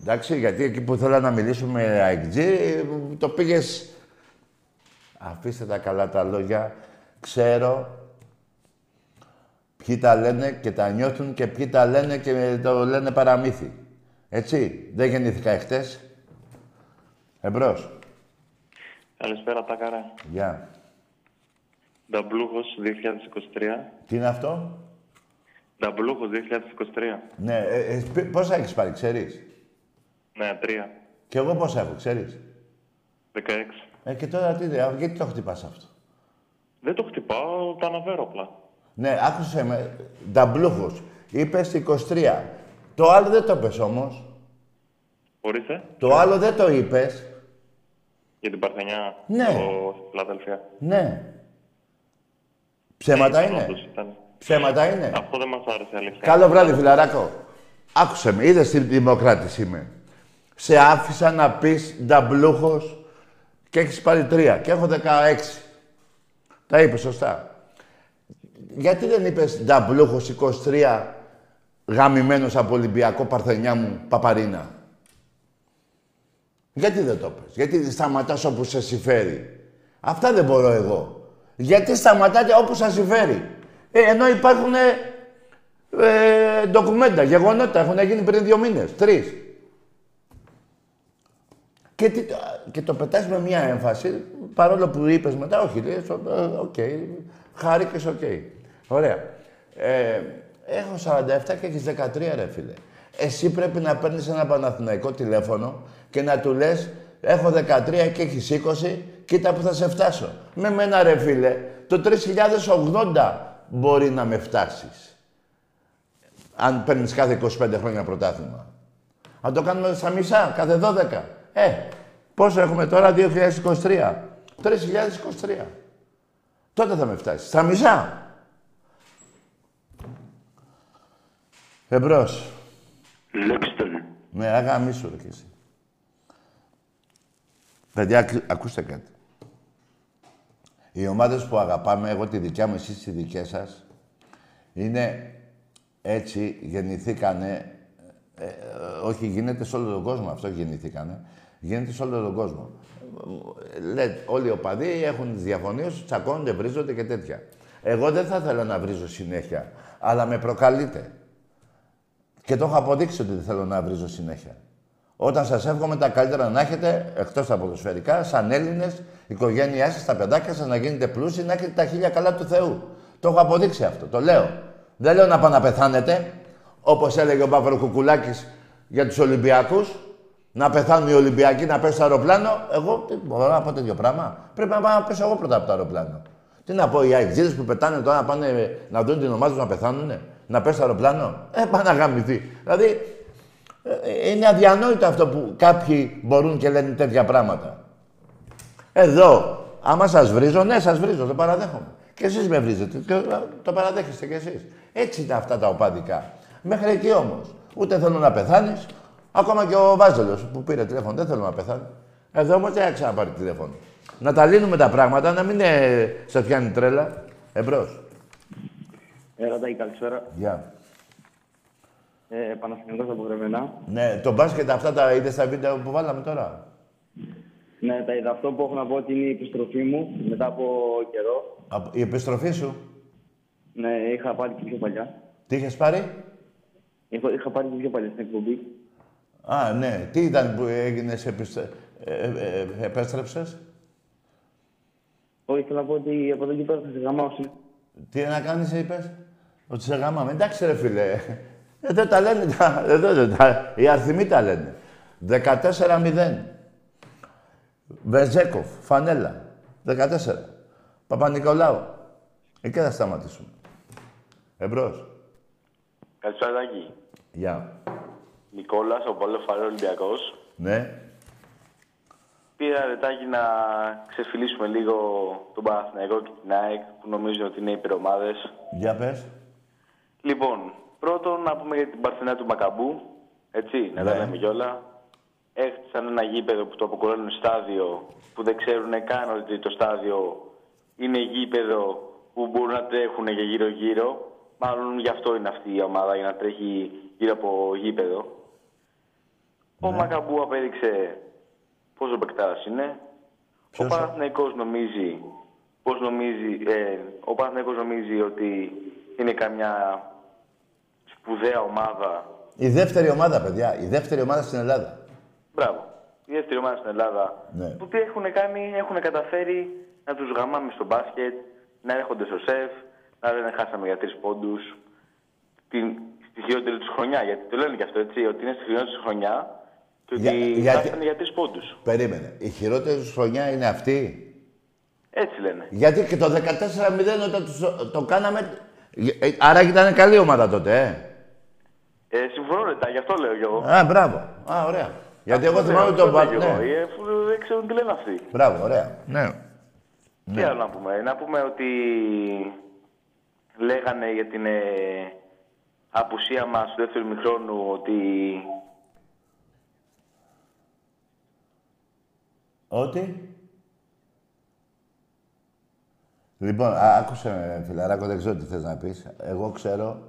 Εντάξει, γιατί εκεί που θέλω να μιλήσουμε με αεκτζή, το πήγες... Αφήστε τα καλά τα λόγια. Ξέρω ποιοι τα λένε και τα νιώθουν και ποιοι τα λένε και το λένε παραμύθι. Έτσι, δεν γεννήθηκα εχθές. Εμπρός. Καλησπέρα, Τάκαρα. Γεια. Νταμπλούχος 2023. Τι είναι αυτό; Νταμπλούχος 2023. Ναι, ε, ε, π- πόσα έχεις πάρει, ξέρεις; Ναι, 3. Και εγώ πόσα έχω, ξέρεις; 16. Ε, και τώρα τι, ε, γιατί το χτυπάς αυτό; Δεν το χτυπάω, το αναφέρω απλά. Ναι, άκουσε με. Νταμπλούχος. Είπες 23. Το άλλο δεν το είπες όμως. Ορίστε. Το άλλο δεν το είπες. Για την Παρθενιά. Ναι. Στο Φιλαδέλφια. Ναι. Ψέματα Ναι, είναι. όντως ήταν. Ψέματα είναι. Αυτό δεν μας άρεσε, αλήθεια. Καλό βράδυ, φιλαράκο. Άκουσε με, είδες τι δημοκράτης είμαι. Σε άφησα να πεις νταμπλούχος και έχεις πάρει τρία και έχω 16. Τα είπες σωστά. Γιατί δεν είπες νταμπλούχος 23 γαμημένος από Ολυμπιακό Παρθενιά μου Παπαρίνα; Γιατί δεν το πες; Γιατί σταματάς όπου σε συμφέρει; Αυτά δεν μπορώ εγώ. Γιατί σταματάτε όπου σας συμφέρει; Ε, ενώ υπάρχουν ε, ντοκουμέντα, γεγονότα. Έχουν γίνει πριν δύο μήνες, τρεις. Και, τι, και το πετάς με μια έμφαση, παρόλο που είπες μετά, όχι, λες, «Ε, οκ, χάρηκες, οκ. Ωραία. Ε, έχω 47 και έχεις 13, ρε φίλε. Εσύ πρέπει να παίρνεις ένα παναθηναϊκό τηλέφωνο και να του λες, έχω 13 και έχεις 20, κοίτα που θα σε φτάσω. Με μένα, ρε φίλε, το 3080 μπορεί να με φτάσεις. Αν παίρνεις κάθε 25 χρόνια πρωτάθλημα. Αν το κάνουμε στα μισά, κάθε 12. Ε, πόσο έχουμε τώρα, 2023. 3023. Τότε θα με φτάσεις. Στα μισά. Εμπρός. Λέξτε με. Ναι, αγαμίσου ρε κι εσύ. Παιδιά, ακου- ακούστε κάτι. Οι ομάδες που αγαπάμε, εγώ τη δικιά μου, εσείς τη δικιά σας, είναι έτσι, γεννηθήκανε, ε, ε, όχι γίνεται σε όλο τον κόσμο, αυτό γεννηθήκανε, γίνεται σε όλο τον κόσμο. Λέτε, όλοι οι οπαδοί έχουν τις διαφωνίες τους, τσακώνονται, βρίζονται και τέτοια. Εγώ δεν θα ήθελα να βρίζω συνέχεια, αλλά με προκαλείτε. Και το έχω αποδείξει ότι δεν θέλω να βρίζω συνέχεια. Όταν σας εύχομαι τα καλύτερα να έχετε, εκτός τα ποδοσφαιρικά, σαν Έλληνες, η οικογένειάς σας, τα παιδάκια σας, να γίνετε πλούσιοι, να έχετε τα χίλια καλά του Θεού. Το έχω αποδείξει αυτό, το λέω. Δεν λέω να πάνε να πεθάνετε, όπως έλεγε ο Παύρο Κουκουλάκης για τους Ολυμπιακούς, να πεθάνουν οι Ολυμπιακοί, να πέσει το αεροπλάνο. Εγώ τι μπορώ να πω τέτοιο πράγμα. Πρέπει να πάω να πέσω εγώ πρώτα από το αεροπλάνο. Τι να πω, οι αεξίδες που πετάνε τώρα να πάνε να δουν την ομάδα τους να πεθάνουνε, να πέσει το αεροπλάνο. Ε, πάνε να γαμηθεί. Δηλαδή, ε, είναι αδιανόητο αυτό που κάποιοι μπορούν και λένε τέτοια πράγματα. Εδώ, άμα σας βρίζω, ναι, σας βρίζω, το παραδέχομαι. Και εσείς με βρίζετε, και το παραδέχεστε κι εσείς. Έτσι είναι αυτά τα οπαδικά. Μέχρι εκεί όμως. Ούτε θέλω να πεθάνεις, ακόμα και ο Βάζελος που πήρε τηλέφωνο, δεν θέλω να πεθάνει. Εδώ όμως δεν θα ξαναπάρει τηλέφωνο. Να τα λύνουμε τα πράγματα, να μην ε, σε πιάνει τρέλα. Εμπρός. Έλα, Τάκη, καλησπέρα. Γεια. Ε, Παναθηναϊκός από Βρεμενά. Ναι, το μπάσκετ αυτά τα είδες στα βίντεο που βάλαμε τώρα; Ναι, τα είδα. Αυτό που έχω να πω ότι είναι η επιστροφή μου μετά από καιρό. Από- Η επιστροφή σου; Ναι, είχα πάρει και πιο παλιά. Τι είχες πάρει; Είχα, είχα πάρει και πιο παλιά στην εκπομπή. Α, ναι. Τι ήταν που έγινες, επιστρε... ε, ε, ε, επέστρεψες; Όχι, θέλω να πω ότι από εδώ και πέρα θα σε γαμάω συνέχεια. Τι να κάνεις, είπες; Ότι σε γάμαμε. Εντάξει, ρε φίλε. Εδώ τα λένε. Τα... Εδώ, εδώ, τα... Οι αριθμοί τα λένε. 14-0. Βεζέκοφ, Φανέλα. 14. Παπα-Νικολάου. Εκεί θα σταματήσουμε. Εμπρός. Καλησπέρα, Τάκη. Γεια. Νικόλας, ο Παλαιό Φαρέ Ολυμπιακός. Ναι. Πήρα ρετάκι να ξεφυλίσουμε λίγο τον Παναθηναϊκό και την ΑΕΚ που νομίζουν ότι είναι υπερομάδες. Για πες. Λοιπόν, πρώτον να πούμε για την Παρθενιά του Μακαμπού. Έτσι, να Ναι. τα λέμε κιόλα. Έχτισαν ένα γήπεδο που το αποκορώνουν στάδιο που δεν ξέρουν καν ότι το στάδιο είναι γήπεδο που μπορούν να τρέχουν και γύρω-γύρω. Μάλλον γι' αυτό είναι αυτή η ομάδα, για να τρέχει γύρω από γήπεδο. Ο Μακαμπού απέδειξε πόσο παικτάρας είναι. Ο Παναθηναϊκός νομίζει, πώς νομίζει, ε, ο Παναθηναϊκός νομίζει ότι είναι καμιά σπουδαία ομάδα. Η δεύτερη ομάδα, παιδιά. Η δεύτερη ομάδα στην Ελλάδα. Μπράβο. Η δεύτερη ομάδα στην Ελλάδα. Ναι. Που τι έχουν κάνει, έχουν καταφέρει να τους γαμάμε στο μπάσκετ, να έρχονται στο σεφ, να λένε χάσαμε για τρεις πόντους. την, στη χειρότερη τους χρονιά. Γιατί το λένε και αυτό έτσι, ότι είναι στη χειρότερη τους χρονιά και ότι Για- γιατί- χάσανε για τρεις πόντους. Περίμενε. Η χειρότερη τους χρονιά είναι αυτή; Έτσι λένε. Γιατί και το 14-0 όταν τους το, το κάναμε... Ε, Άρα ήταν καλή ομάδα τότε, ε. Ε, συμφωνώ, Ρετά, γι' αυτό λέω κι εγώ. Α, μπράβο. Α, ωραία. Γιατί εγώ Αυτό θυμάμαι λέω, τον αυτό λέω κι Πα- εγώ, ναι. ε, Αφού δεν ξέρουν τι λένε αυτοί. Μπράβο, ωραία. Ναι. Τι Ναι. άλλο να πούμε; Να πούμε ότι λέγανε για την ε, απουσία μας του δεύτερου μηχρόνου ότι Ότι; Λοιπόν, α, άκουσε με, φιλαράκο, δεν ξέρω τι θες να πεις. Εγώ ξέρω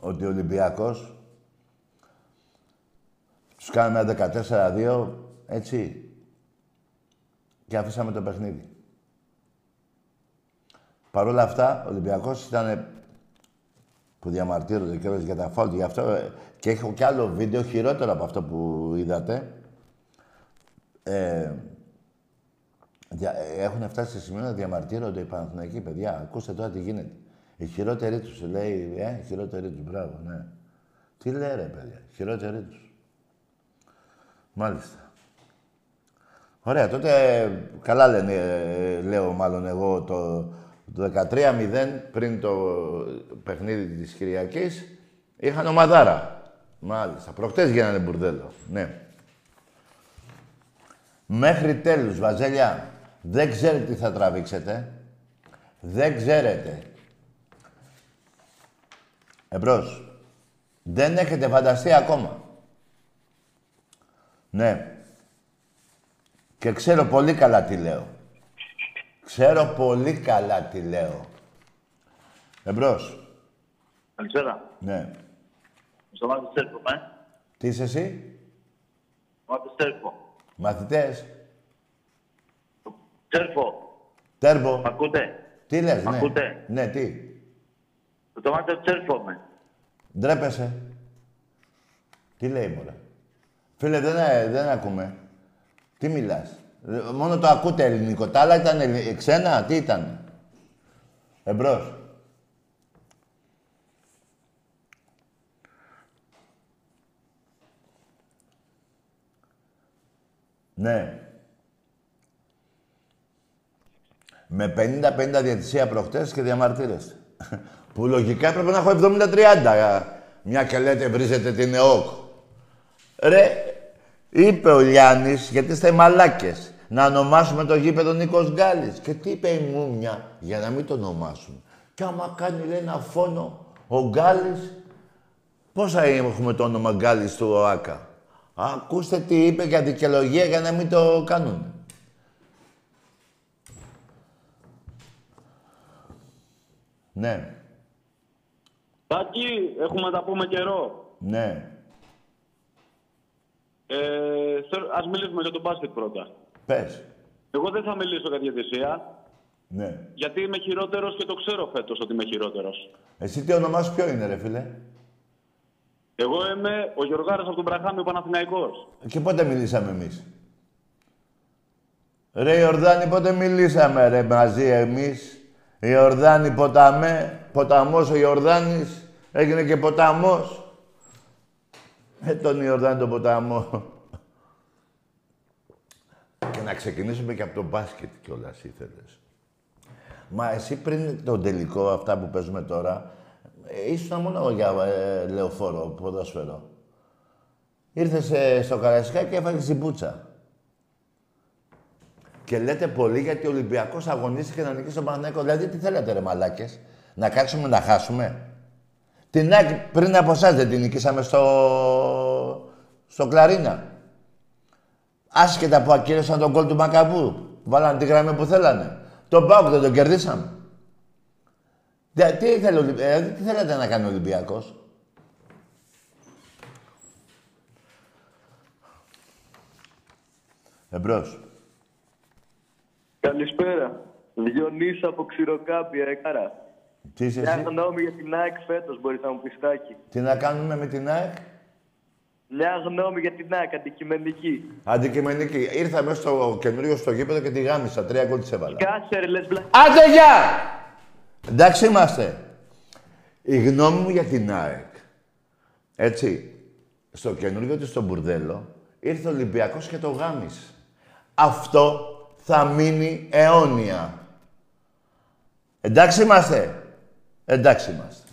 ότι ο Ολυμπιακός τους κάναμε ένα 14-2, έτσι, και αφήσαμε το παιχνίδι. Παρ' όλα αυτά, ο Ολυμπιακός ήταν που διαμαρτύρονται και για τα φάουλ. Γι' αυτό ε, και έχω κι άλλο βίντεο χειρότερο από αυτό που είδατε. Ε, δια, ε, έχουν φτάσει σε σημείο να διαμαρτύρονται οι Παναθηναϊκοί παιδιά. Ακούστε τώρα τι γίνεται. Η χειρότερη τους λέει, ε, η χειρότερη τους, μπράβο, ναι. Τι λέει ρε παιδιά, χειρότερη τους. Μάλιστα. Ωραία, τότε ε, καλά λένε, ε, λέω μάλλον εγώ το, το 13-0 πριν το παιχνίδι της Κυριακής είχαν ομαδάρα. Μάλιστα. Προχτές γίνανε μπουρδέλο. Ναι. Μέχρι τέλους, Βαζέλια, δεν ξέρετε τι θα τραβήξετε. Δεν ξέρετε. Εμπρός. Δεν έχετε φανταστεί ακόμα. Ναι. Και ξέρω πολύ καλά τι λέω. Ξέρω πολύ καλά τι λέω. Εμπρός. Καλησπέρα. Ναι. Στο μάτι Σέρπο, ε. Τι είσαι εσύ; Μάτι Σέρπο. Μαθητές. Σέρπο. Τέρμπο. Μ' ακούτε; Τι λες, Μ' ναι. ακούτε; Ναι, τι; Το μάτι Σέρπο με. Ντρέπεσαι. Τι λέει, μωρέ. Φίλε, δεν, ε, δεν ακούμε. Τι μιλάς. Ε, Μόνο το ακούτε ελληνικό. Τα άλλα ήταν ελλη- ξένα. Τι ήταν. Εμπρός. Ναι. Με 50-50 διατησία προχτές και διαμαρτύρεστε. Που λογικά έπρεπε να έχω 70-30. Μια και λέτε βρίζετε την ΕΟΚ. Ρε, είπε ο Λιάννης, γιατί είστε μαλάκες, να ονομάσουμε το γήπεδο Νίκος Γκάλης. Και τι είπε η Μούμια, για να μην το ονομάσουμε. Και άμα κάνει, λέει, ένα φόνο ο Γκάλης, πόσα έχουμε το όνομα Γκάλης του ΟΑΚΑ. Ακούστε τι είπε για δικαιολογία για να μην το κάνουν. Ναι, Τάκη, έχουμε να τα πούμε καιρό. ναι. Ε, θέλω- ας μιλήσουμε για τον μπάσκετ πρώτα. Πες. Εγώ δεν θα μιλήσω για διαιτησία, Ναι. γιατί είμαι χειρότερος και το ξέρω φέτος ότι είμαι χειρότερος. Εσύ τι όνομά σου ποιο είναι, ρε φίλε; Εγώ είμαι ο Γιωργάρας από τον Βραχάμι, ο Παναθηναϊκός. Και πότε μιλήσαμε εμείς; Ρε Ιορδάνη, πότε μιλήσαμε ρε μαζί εμείς; Ιορδάνη ποταμέ, ποταμός ο Ιορδάνης, έγινε και ποταμός. Ε, τον Ιορδάνη τον ποταμό. και να ξεκινήσουμε και από το μπάσκετ κιόλας ήθελες. Μα εσύ πριν τον τελικό, αυτά που παίζουμε τώρα, ε, ήσουν μόνο για ε, λεωφόρο, ποδόσφαιρο. Ήρθες ε, στο Καραϊσκά και έφαγες την πουτσα. Και λέτε πολύ γιατί ο Ολυμπιακός αγωνίστηκε να νικήσει τον Παναθηναϊκό. Δηλαδή τι θέλετε ρε μαλάκες, να κάτσουμε να χάσουμε; Την ΑΕΚ πριν από εσάς δεν την νικήσαμε στο, στο Κλαρίνα. Άσχετα που ακύρωσαν τον κόλ του Μακαμπού. Βάλανε τη γραμμή που θέλανε. Τον Πάουκ δεν τον κερδίσαμε. Δε- τι, ήθελε, ο Ολυμπ- δηλαδή, τι θέλετε να κάνει ο Ολυμπιακός; Εμπρός. Καλησπέρα. Διονύσης από Ξηροκάπια, εκάρα. Τι είσαι Μια εσύ; γνώμη για την ΑΕΚ φέτος, μπορείς να μου πεις Τάκη. Τι να κάνουμε με την ΑΕΚ; Μια γνώμη για την ΑΕΚ, αντικειμενική. Αντικειμενική. Ήρθα μέσα στο καινούριο στο γήπεδο και τη γάμισα. Τρία γκολ της έβαλα. Κάτσε ρε, λες μπλα... Άντε γεια! Εντάξει είμαστε. Η γνώμη μου για την ΑΕΚ Έτσι, στο καινούργιο του στο μπουρδέλο, ήρθε ο Ολυμπιακός και το γάμισε. Αυτό θα μείνει αιώνια. Εντάξει είμαστε. Εντάξει είμαστε.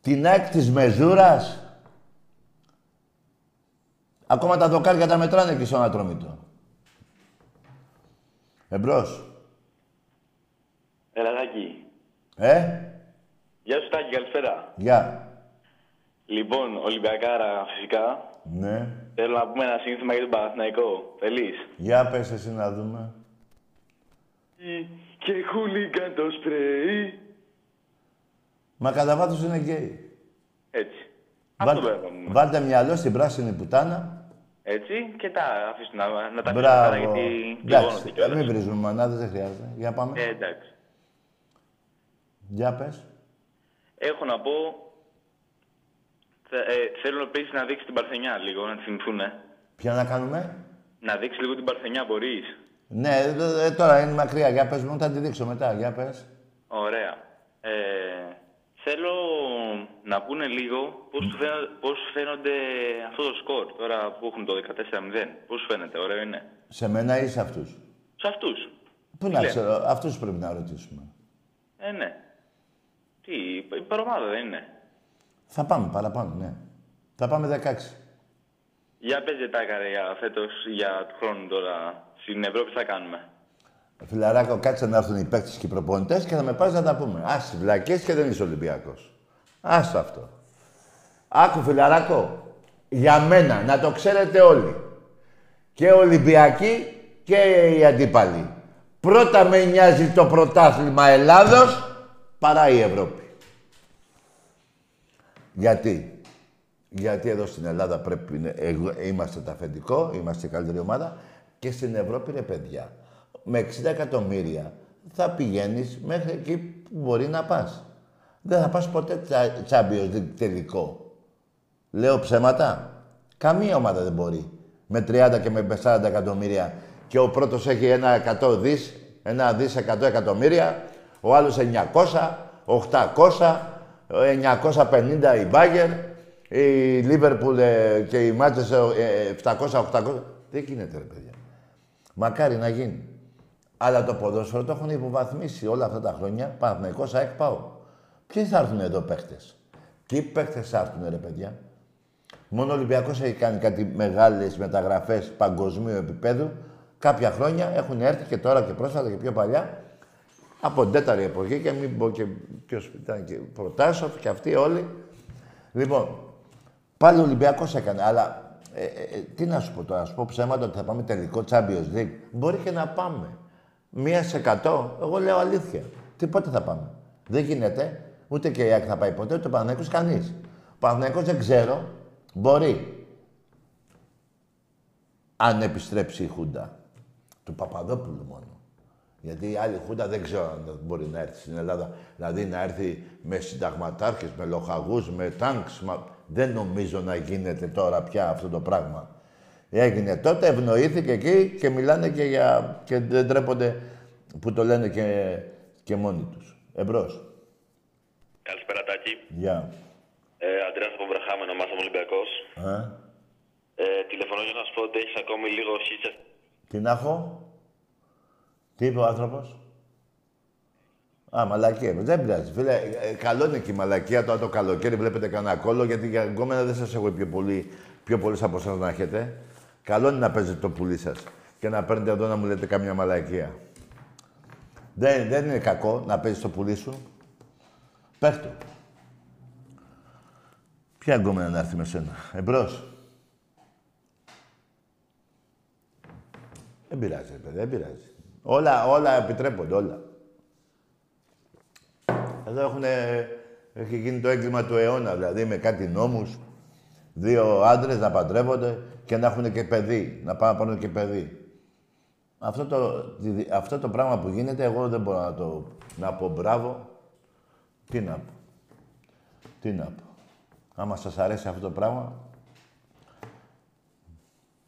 Την ΑΕΚ της Μεζούρας. Ακόμα τα δοκάρια τα μετράνε εκεί στον Ατρόμητο. Εμπρός. Ελαδάκι. Ε, Γεια σου Τάκη, καλησπέρα. γεια. Λοιπόν, Ολυμπιακάρα φυσικά. Ναι. Θέλω να πούμε ένα σύνθημα για τον Παναθηναϊκό. Θέλεις; Για πες εσύ να δούμε. Και χούλιγκαν το σπρέι. Μα κατά βάθος είναι γκέι. Έτσι. Αυτό Βάλτε, πρέπει να πούμε. βάλτε μυαλό στην πράσινη πουτάνα. Έτσι και τα αφήσουν να, να τα πεις μετά Μπράβο. γιατί Εντάξει, πληγώνονται ε, κιόλας. μην βρίζουμε μανάδες, δεν χρειάζεται. Για πάμε. Ε, εντάξει. Για πες. Έχω να πω... θε- ε, θέλω επίσης να δείξεις την Παρθενιά λίγο, να τη θυμηθούνε. Ποια να κάνουμε; Να δείξεις λίγο την Παρθενιά, μπορείς. Ναι, ε, ε, τώρα είναι μακριά. Για πες μου, θα τη δείξω μετά. Για πες. Ωραία. Ε, θέλω να πούνε λίγο πώς, του φαίνονται, πώς σου φαίνονται αυτό το σκορ τώρα που έχουν το 14-0. Πώς σου φαίνεται, ωραίο είναι. Σε μένα ή σε αυτούς; Σε αυτούς. Πού Τι να λένε; ξέρω, αυτούς πρέπει να ρωτήσουμε. Ε, ναι. Τι, η παρομάδα δεν είναι. Θα πάμε παραπάνω, ναι. Θα πάμε 16. Για πες τα ρε για φέτος, για του χρόνου τώρα. Στην Ευρώπη τι θα κάνουμε. Φιλαράκο, κάτσε να έρθουν οι παίκτες και οι προπονητές και θα με πας να τα πούμε. Άσε, βλακές και δεν είσαι Ολυμπιακός. Άστο αυτό. Άκου, φιλαράκο. Για μένα, να το ξέρετε όλοι. Και Ολυμπιακοί και οι αντίπαλοι. Πρώτα με νοιάζει το πρωτάθλημα Ελλάδος παρά η Ευρώπη. Γιατί; Γιατί εδώ στην Ελλάδα πρέπει να εγώ- είμαστε το αφεντικό, είμαστε η καλύτερη ομάδα και στην Ευρώπη ρε παιδιά. Με 60 εκατομμύρια θα πηγαίνεις μέχρι εκεί που μπορεί να πας. Δεν θα πας ποτέ τσα, Champions League τελικό. Λέω ψέματα; Καμία ομάδα δεν μπορεί. Με 30 και με 40 εκατομμύρια και ο πρώτος έχει ένα 100 δις, ένα δις 100 εκατομμύρια, ο άλλος 900, 800, 950 η Μπάγκερ, η Λίβερπουλ ε, και η Μάτσεστερ 700-800. Δεν γίνεται ρε παιδιά. Μακάρι να γίνει. Αλλά το ποδόσφαιρο το έχουν υποβαθμίσει όλα αυτά τα χρόνια. Παναθηναϊκός ΑΕΚ πάω. Ποιοι θα έρθουν εδώ παίχτες; Ποιοι παίχτες θα έρθουν ρε παιδιά; Μόνο ο Ολυμπιακός έχει κάνει κάτι μεγάλες μεταγραφές παγκοσμίου επίπεδου. Κάποια χρόνια έχουν έρθει και τώρα και πρόσφατα και πιο παλιά από την τέταρτη εποχή και μην πω και ποιος ήταν και Προτάσοφ και αυτοί όλοι. Λοιπόν, πάλι ο Ολυμπιακός έκανε, αλλά ε, ε, ε, τι να σου πω τώρα, να σου πω ψέματα ότι θα πάμε τελικό Champions League. Μπορεί και να πάμε. Μία σε εκατό, εγώ λέω αλήθεια. Τι πότε θα πάμε; Δεν γίνεται. Ούτε και η ΑΕΚ θα πάει ποτέ, ούτε ο Παναθηναϊκός κανείς. Ο Παναθηναϊκός δεν ξέρω. Μπορεί. Αν επιστρέψει η Χούντα. Του Παπαδόπουλου μόνο. Γιατί η άλλη Χούντα δεν ξέρω αν μπορεί να έρθει στην Ελλάδα. Δηλαδή να έρθει με συνταγματάρχες, με λοχαγούς, με τάγκς. Μα... Δεν νομίζω να γίνεται τώρα πια αυτό το πράγμα. Έγινε τότε, ευνοήθηκε εκεί και μιλάνε και για... και δεν τρέπονται που το λένε και, και μόνοι τους. Εμπρός. Καλησπέρα Τάκη. Γεια. Ε, Αντρέας από Βραχάμενο, ονομάζομαι Ολυμπιακός. Ε, Ε, τηλεφωνώ για να σου πω ότι έχεις ακόμη λίγο σίτσα. τι να έχω; Τι είπε ο άνθρωπος; Α, μαλακία. Δεν πειράζει. Φίλε, ε, καλό είναι και η μαλακία τώρα το καλοκαίρι. Βλέπετε κανένα κόλλο, γιατί για γκόμενα δεν σας έχω πιο, πολύ, πιο πολλούς από εσάς να έχετε. Καλό είναι να παίζετε το πουλί σας και να παίρνετε εδώ να μου λέτε καμιά μαλακία. Δεν, δεν είναι κακό να παίζεις το πουλί σου. Πες το. Ποια γκόμενα να έρθει με σένα. Εμπρός. Δεν πειράζει, ρε παιδί, δεν πειράζει. Όλα, όλα επιτρέπονται, όλα. Εδώ έχουν, έχει γίνει το έγκλημα του αιώνα, δηλαδή με κάτι νόμους, δύο άντρες να παντρεύονται και να έχουν και παιδί, να πάνε να πάρουν και παιδί. Αυτό το, δι- αυτό το πράγμα που γίνεται, εγώ δεν μπορώ να το να πω μπράβο. Τι να πω. Τι να πω. Άμα σας αρέσει αυτό το πράγμα,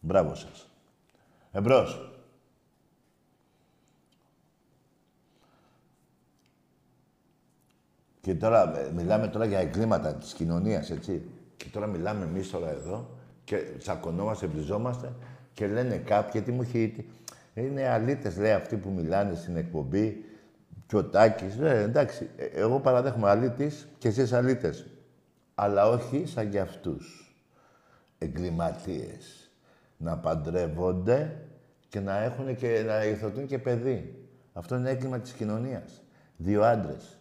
μπράβο σας. Εμπρός. Και τώρα ε, μιλάμε τώρα για εγκλήματα της κοινωνίας, έτσι. Και τώρα μιλάμε εμείς τώρα εδώ και τσακωνόμαστε, μπριζόμαστε και λένε κάποιοι, τι μου έχει... Είναι αλήτες, λέει, αυτοί που μιλάνε στην εκπομπή και ο Τάκης. Ε, εντάξει, ε, εγώ παραδέχομαι αλήτης και εσείς αλήτες. Αλλά όχι σαν κι αυτούς. Εγκληματίες. Να παντρεύονται και να έχουν και να υιοθετούν και παιδί. Αυτό είναι έγκλημα της κοινωνίας. Δύο άντρες.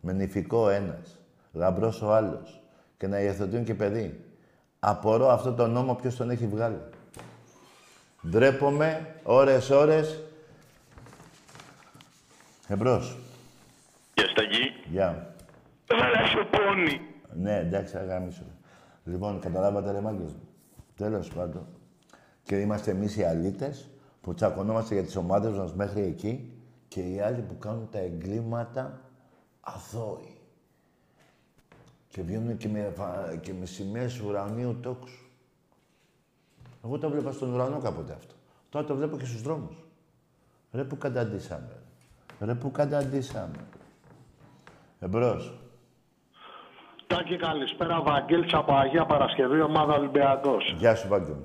Με νηφικό ο ένας. Γαμπρός ο άλλος. Και να υιοθετούν και παιδί. Απορώ αυτό το νόμο ποιος τον έχει βγάλει. Ντρέπομαι ώρες ώρες. Εμπρός. Γεια Σταγί. Γεια. Θα σου πόνι. Ναι, εντάξει, αγάμισο. Λοιπόν, καταλάβατε ρε μάγκες μου. Τέλος πάντων. Και είμαστε εμείς οι αλήτες που τσακωνόμαστε για τις ομάδες μας μέχρι εκεί και οι άλλοι που κάνουν τα εγκλήματα αθώοι. Και βγαίνουν και με, φα- και με σημαίες ουρανίου τόξου. Εγώ το βλέπα στον ουρανό κάποτε αυτό. Τώρα το βλέπω και στους δρόμους. Ρε που καταντήσαμε. Ρε που καταντήσαμε. Εμπρός. Τάκη, καλησπέρα. Βαγγέλης από Αγία Παρασκευή, ομάδα Ολυμπιακός. Γεια σου, Βάγγελ μου.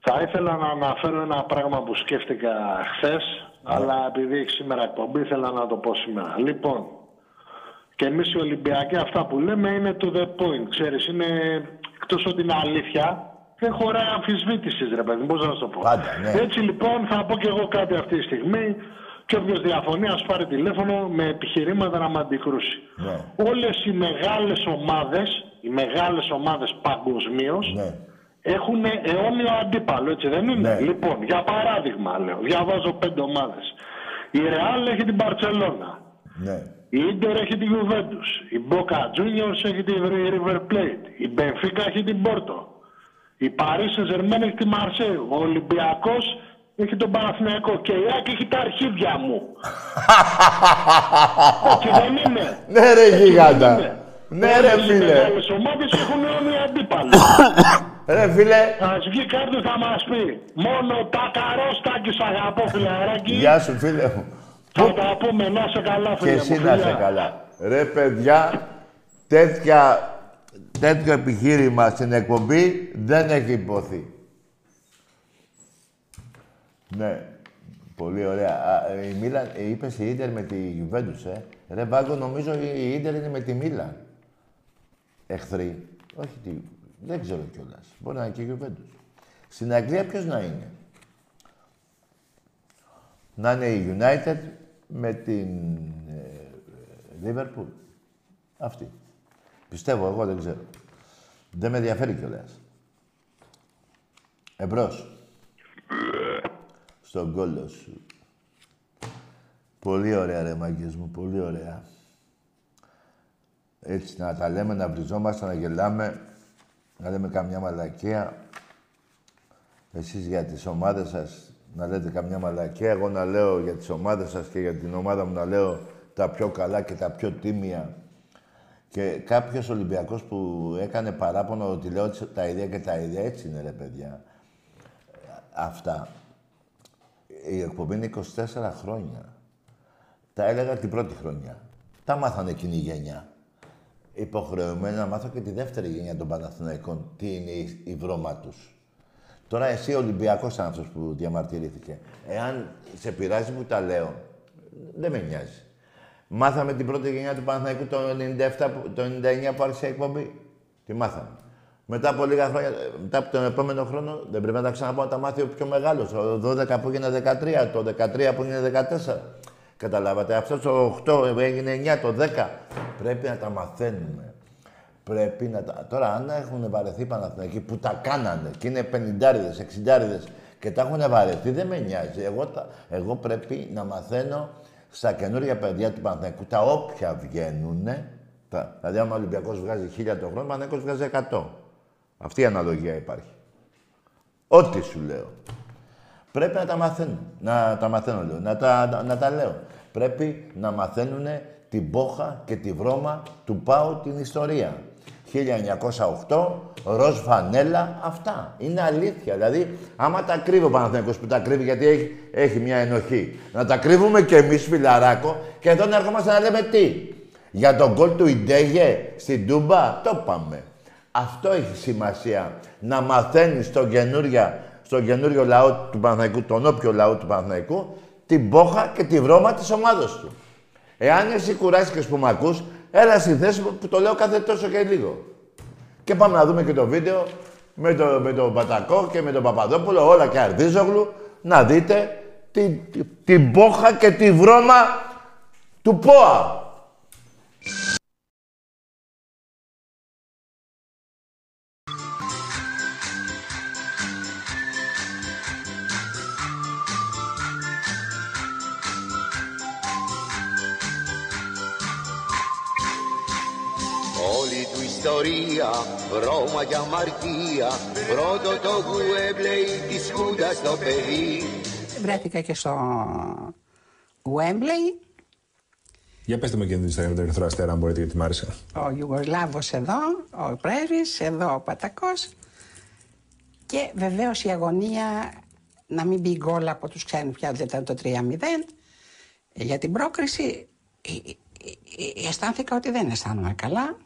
Θα ήθελα να αναφέρω ένα πράγμα που σκέφτηκα χθες, αλλά επειδή έχει σήμερα εκπομπή, ήθελα να το πω σήμερα. Λοιπόν, και εμείς οι Ολυμπιακοί αυτά που λέμε είναι to the point. Ξέρεις, είναι εκτός ότι είναι αλήθεια, δεν χωράει αμφισβήτησης, ρε παιδί, μου, πώς να σου το πω. Πάντα, ναι. Έτσι λοιπόν θα πω και εγώ κάτι αυτή τη στιγμή και όποιος διαφωνεί ας πάρει τηλέφωνο με επιχειρήματα να με αντικρούσει. Ναι. Όλες οι μεγάλες ομάδες, οι μεγάλες ομάδες παγκοσμίως έχουν αιώνιο αντίπαλο, έτσι δεν είναι; Ναι. Λοιπόν, για παράδειγμα λέω, διαβάζω πέντε ομάδες. Η Real έχει την Μπαρτσελώνα. Ναι. Η Ίντερ έχει την Juventus. Η Boca Juniors έχει την River Plate. Η Benfica έχει την Porto. Η Paris Saint-Germain έχει τη Marseille. Ο Ολυμπιακός έχει τον Παναθηναϊκό. Και η ΑΕΚ έχει τα αρχίδια μου. Έτσι δεν είναι; Ναι ρε γίγαντα. είναι; Ναι ρε Όλες οι φίλε. μεγάλες ομάδες έχουν αιώνιο αντίπαλο. Ρε φίλε. Ας βγει κάποιος θα μας πει. Μόνο τα καρόστακι σ' αγαπώ φιλαράκι. Γεια σου φίλε μου. Θα τα πούμε. Να σε καλά Και φίλε μου. εσύ να Φιλιά. σε καλά. Ρε παιδιά, τέτοια, τέτοιο επιχείρημα στην εκπομπή δεν έχει υποθεί. Ναι. Πολύ ωραία. Α, ε, η Μίλαν, ε, είπες η Ίντερ με τη Juventus, ε. Ρε Βάγκο, νομίζω η Ίντερ είναι με τη Μίλαν. Εχθροί. Όχι τη... Δεν ξέρω κιόλας. Μπορεί να είναι και η Juventus. Στην Αγγλία ποιος να είναι; Να είναι η United με την ε, Liverpool. Αυτή. Πιστεύω, εγώ δεν ξέρω. Δεν με ενδιαφέρει κιόλας. Εμπρός. Στον κόλλο σου. Πολύ ωραία ρε μάγκες μου, πολύ ωραία. Έτσι να τα λέμε, να βριζόμαστε, να γελάμε, να λέμε καμιά μαλακία. Εσείς για τις ομάδες σας να λέτε καμιά μαλακία. Εγώ να λέω για τις ομάδες σας και για την ομάδα μου να λέω τα πιο καλά και τα πιο τίμια. Και κάποιος Ολυμπιακός που έκανε παράπονο ότι λέω τα ίδια και τα ίδια. Έτσι είναι ρε παιδιά. Αυτά. Η εκπομπή είναι 24 χρόνια. Τα έλεγα την πρώτη χρονιά. Τα μάθανε εκείνη η γενιά. Υποχρεωμένοι να μάθω και τη δεύτερη γενιά των Παναθηναϊκών τι είναι η, η βρώμα τους. Τώρα εσύ ο Ολυμπιακός ήταν αυτός που διαμαρτυρήθηκε. Εάν σε πειράζει που τα λέω, δεν με νοιάζει. Μάθαμε την πρώτη γενιά του Παναθηναϊκού το 97, που- το 99 που άρχισε η εκπομπή; Τι μάθαμε. Μετά από λίγα χρόνια, μετά από τον επόμενο χρόνο, δεν πρέπει να τα ξαναπώ να τα μάθει ο πιο μεγάλος. Το 12 που έγινε 13, το 13 που έγινε 14. Καταλάβατε, αυτός το 8 έγινε 9, το 10. Πρέπει να τα μαθαίνουμε. Πρέπει να τα... Τώρα, αν έχουν βαρεθεί οι Παναθηναϊκοί που τα κάνανε και είναι 50 60 και τα έχουν βαρεθεί, δεν με νοιάζει. Εγώ, τα... Εγώ πρέπει να μαθαίνω στα καινούργια παιδιά του Παναθηναϊκού, τα όποια βγαίνουν. Τα... Δηλαδή, άμα ο Ολυμπιακός βγάζει 1000 το χρόνο, ο Παναθηναϊκός βγάζει 100. Αυτή η αναλογία υπάρχει. Ό,τι σου λέω. Πρέπει να τα μαθαίνουν. Να τα μαθαίνω, λέω. Να τα, να, να τα λέω. Πρέπει να μαθαίνουν την πόχα και τη βρώμα του πάω την ιστορία. 1908, ροζ φανέλα, αυτά. Είναι αλήθεια. Δηλαδή, άμα τα κρύβει ο Παναθηναϊκός που τα κρύβει γιατί έχει, έχει μια ενοχή, να τα κρύβουμε κι εμείς, φιλαράκο, και εδώ να ερχόμαστε να λέμε τι. Για τον γκολ του Ιντέγε στην Τούμπα, το πάμε. Αυτό έχει σημασία. Να μαθαίνεις στον καινούρια, στον καινούριο λαό του Παναθηναϊκού, τον όποιο λαό του Παναθηναϊκού, την πόχα και τη βρώμα της ομάδος του. Εάν εσύ κουράστηκες που με ακούς, έλα στη θέση μου που το λέω κάθε τόσο και λίγο. Και πάμε να δούμε και το βίντεο με, το, με τον Πατακό και με τον Παπαδόπουλο, όλα και Αρδίζογλου, να δείτε την, την πόχα και τη βρώμα του ΠΟΑ. Ιστορία, Ρώμα για αμαρτία Πρώτο το Γουέμπλεϊ της Χούντας το παιδί. Βρέθηκα και στο Wembley, Για πετε μου και την Instagram του Ερυθρό Αστέρα, αν μπορείτε, γιατί μ' άρεσε. ο Ιουγκοσλάβος εδώ, ο πρέσβης, εδώ ο Πατακός. Και βεβαίως η αγωνία να μην μπει γκολ από τους ξένους πια δεν ήταν το 3-0 για την πρόκριση ε, ε, ε, αισθάνθηκα ότι δεν αισθάνομαι καλά. Ε,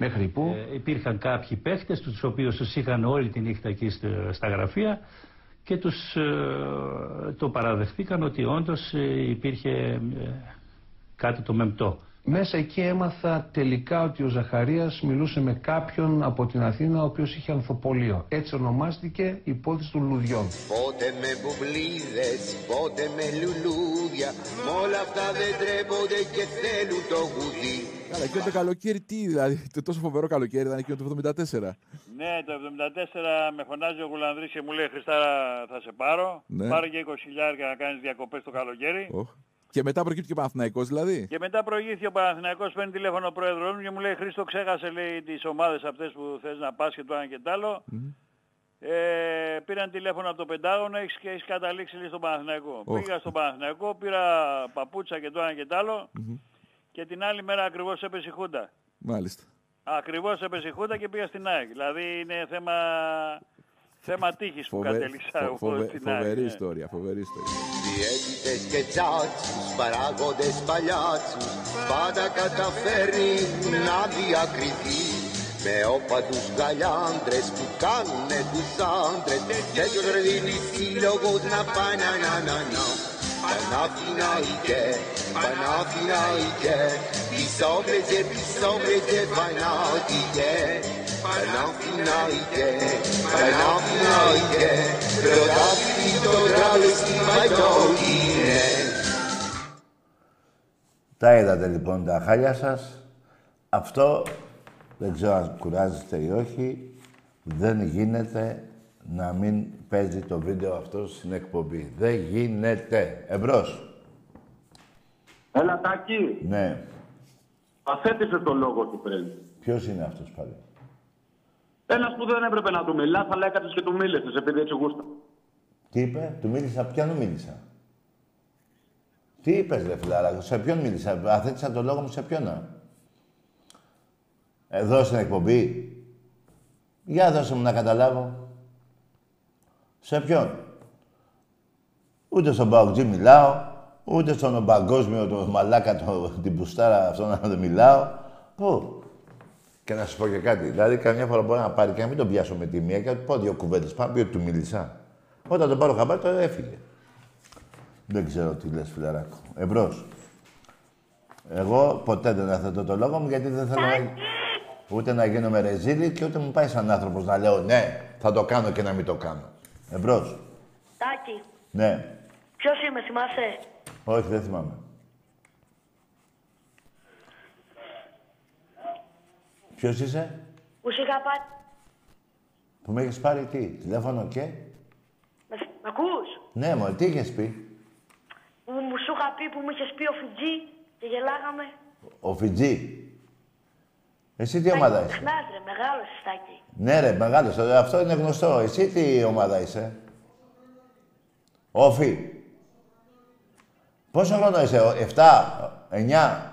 μέχρι που. Ε, υπήρχαν κάποιοι παίχτες, τους οποίους τους είχαν όλη τη νύχτα εκεί στο- στα γραφεία και τους ε, το παραδεχτήκαν ότι όντως ε, υπήρχε ε, κάτι το μεμπτό. Μέσα εκεί έμαθα τελικά ότι ο Ζαχαρίας μιλούσε με κάποιον από την Αθήνα ο οποίος είχε ανθοπολείο. Έτσι ονομάστηκε η υπόθεση των λουδιών. Πότε με μπουμπλίδες, πότε με λουλούδια Μ' όλα αυτά δεν τρέπονται και θέλουν το γουδί Καλά, εκείνο το καλοκαίρι τι, δηλαδή, το τόσο φοβερό καλοκαίρι ήταν εκείνο το 74. Ναι, το 74 με φωνάζει ο Γουλανδρής και μου λέει Χριστάρα θα σε πάρω. Ναι. Πάρε και 20 χιλιάρια να κάνεις διακοπές το καλοκαίρι. Οχ. Και μετά προκύπτει και ο Παναθηναϊκός δηλαδή. Και μετά προηγήθηκε ο Παναθηναϊκός, παίρνει τηλέφωνο ο πρόεδρος μου και μου λέει Χρήστο ξέχασε λέει τις ομάδες αυτές που θες να πας και το ένα και το άλλο. Ε, πήραν τηλέφωνο από το Πεντάγωνο έχεις, και έχεις καταλήξει λέει, στον Παναθηναϊκό. Οχ. Πήγα στον Παναθηναϊκό, πήρα παπούτσα και το ένα και το άλλο και την άλλη μέρα ακριβώς έπεσε η Χούντα. Μάλιστα. Ακριβώς έπεσε η Χούντα και πήγα στην ΑΕΚ. Δηλαδή είναι θέμα, θέμα τύχης που Φοβε- κατέληξα φο- εγώ φοβε- στην ΑΕΚ. Φοβερή ναι. ιστορία, φοβερή ιστορία. Διαίτητες και τσάτσους, παράγοντες παλιάτσους Πάντα καταφέρνει να διακριθεί Με όπατους γαλιάντρες που κάνουνε τους άντρες Τέτοιος ρε δίνει σύλλογος να πάει να να να να Παναθηναϊκέ, Παναθηναϊκέ Πισόβρεζε, πισόβρεζε, Παναθηναϊκέ Παναθηναϊκέ, Παναθηναϊκέ Πρωτάθλη το τράβεστη μαγιό είναι Τα είδατε λοιπόν τα χάλια σας. Αυτό δεν ξέρω αν κουράζεστε ή όχι. Δεν γίνεται να μην παίζει το βίντεο αυτό στην εκπομπή. Δεν γίνεται. Εμπρός. Έλα, Τάκη. Ναι. Αθέτησε το λόγο του πριν. Ποιος είναι αυτός πάλι; Ένας που δεν έπρεπε να του μιλά, αλλά έκατσε και του μίλησες επειδή έτσι γούστα. Τι είπε, του μίλησα, ποιον μίλησα; Τι είπες ρε φιλάρα, σε ποιον μίλησα, αθέτησα το λόγο μου σε ποιον; α; Εδώ στην εκπομπή. Για δώσε μου να καταλάβω. Σε ποιον; Ούτε στον Παουτζή μιλάω, ούτε στον παγκόσμιο, το μαλάκα, το, την πουστάρα αυτό να δεν μιλάω. Πού; Και να σου πω και κάτι. Δηλαδή, καμιά φορά μπορεί να πάρει και να μην τον πιάσω με τη μία και να του πω δύο κουβέντες. Πάνω πει ότι του μίλησα. Όταν τον πάρω χαμπάρι, τώρα έφυγε. Δεν ξέρω τι λες, φιλαράκο. Εμπρός. Εγώ ποτέ δεν έθετω το λόγο μου γιατί δεν θέλω να... ούτε να γίνω με ρεζίλη και ούτε μου πάει σαν άνθρωπος να λέω ναι, θα το κάνω και να μην το κάνω. Εμπρός. Τάκη, Ναι. ποιος είμαι, θυμάσαι; Όχι, δεν θυμάμαι. Ποιος είσαι, Που σου είχα πάρει. που με έχεις πάρει τι, τηλέφωνο και... Με, μ' ακούς; Ναι, μου, τι είχες πει; Που μου σου είχα πει που μου είχες πει ο Φιτζή και γελάγαμε. Ο Φιτζή. Εσύ τι ομάδα είσαι; Ξεχνάς ρε, μεγάλος Τάκη. Ναι ρε, μεγάλος. ε, Αυτό είναι γνωστό. Εσύ τι ομάδα είσαι; Όφι. Πόσο χρόνο είσαι, ο- 7, 9.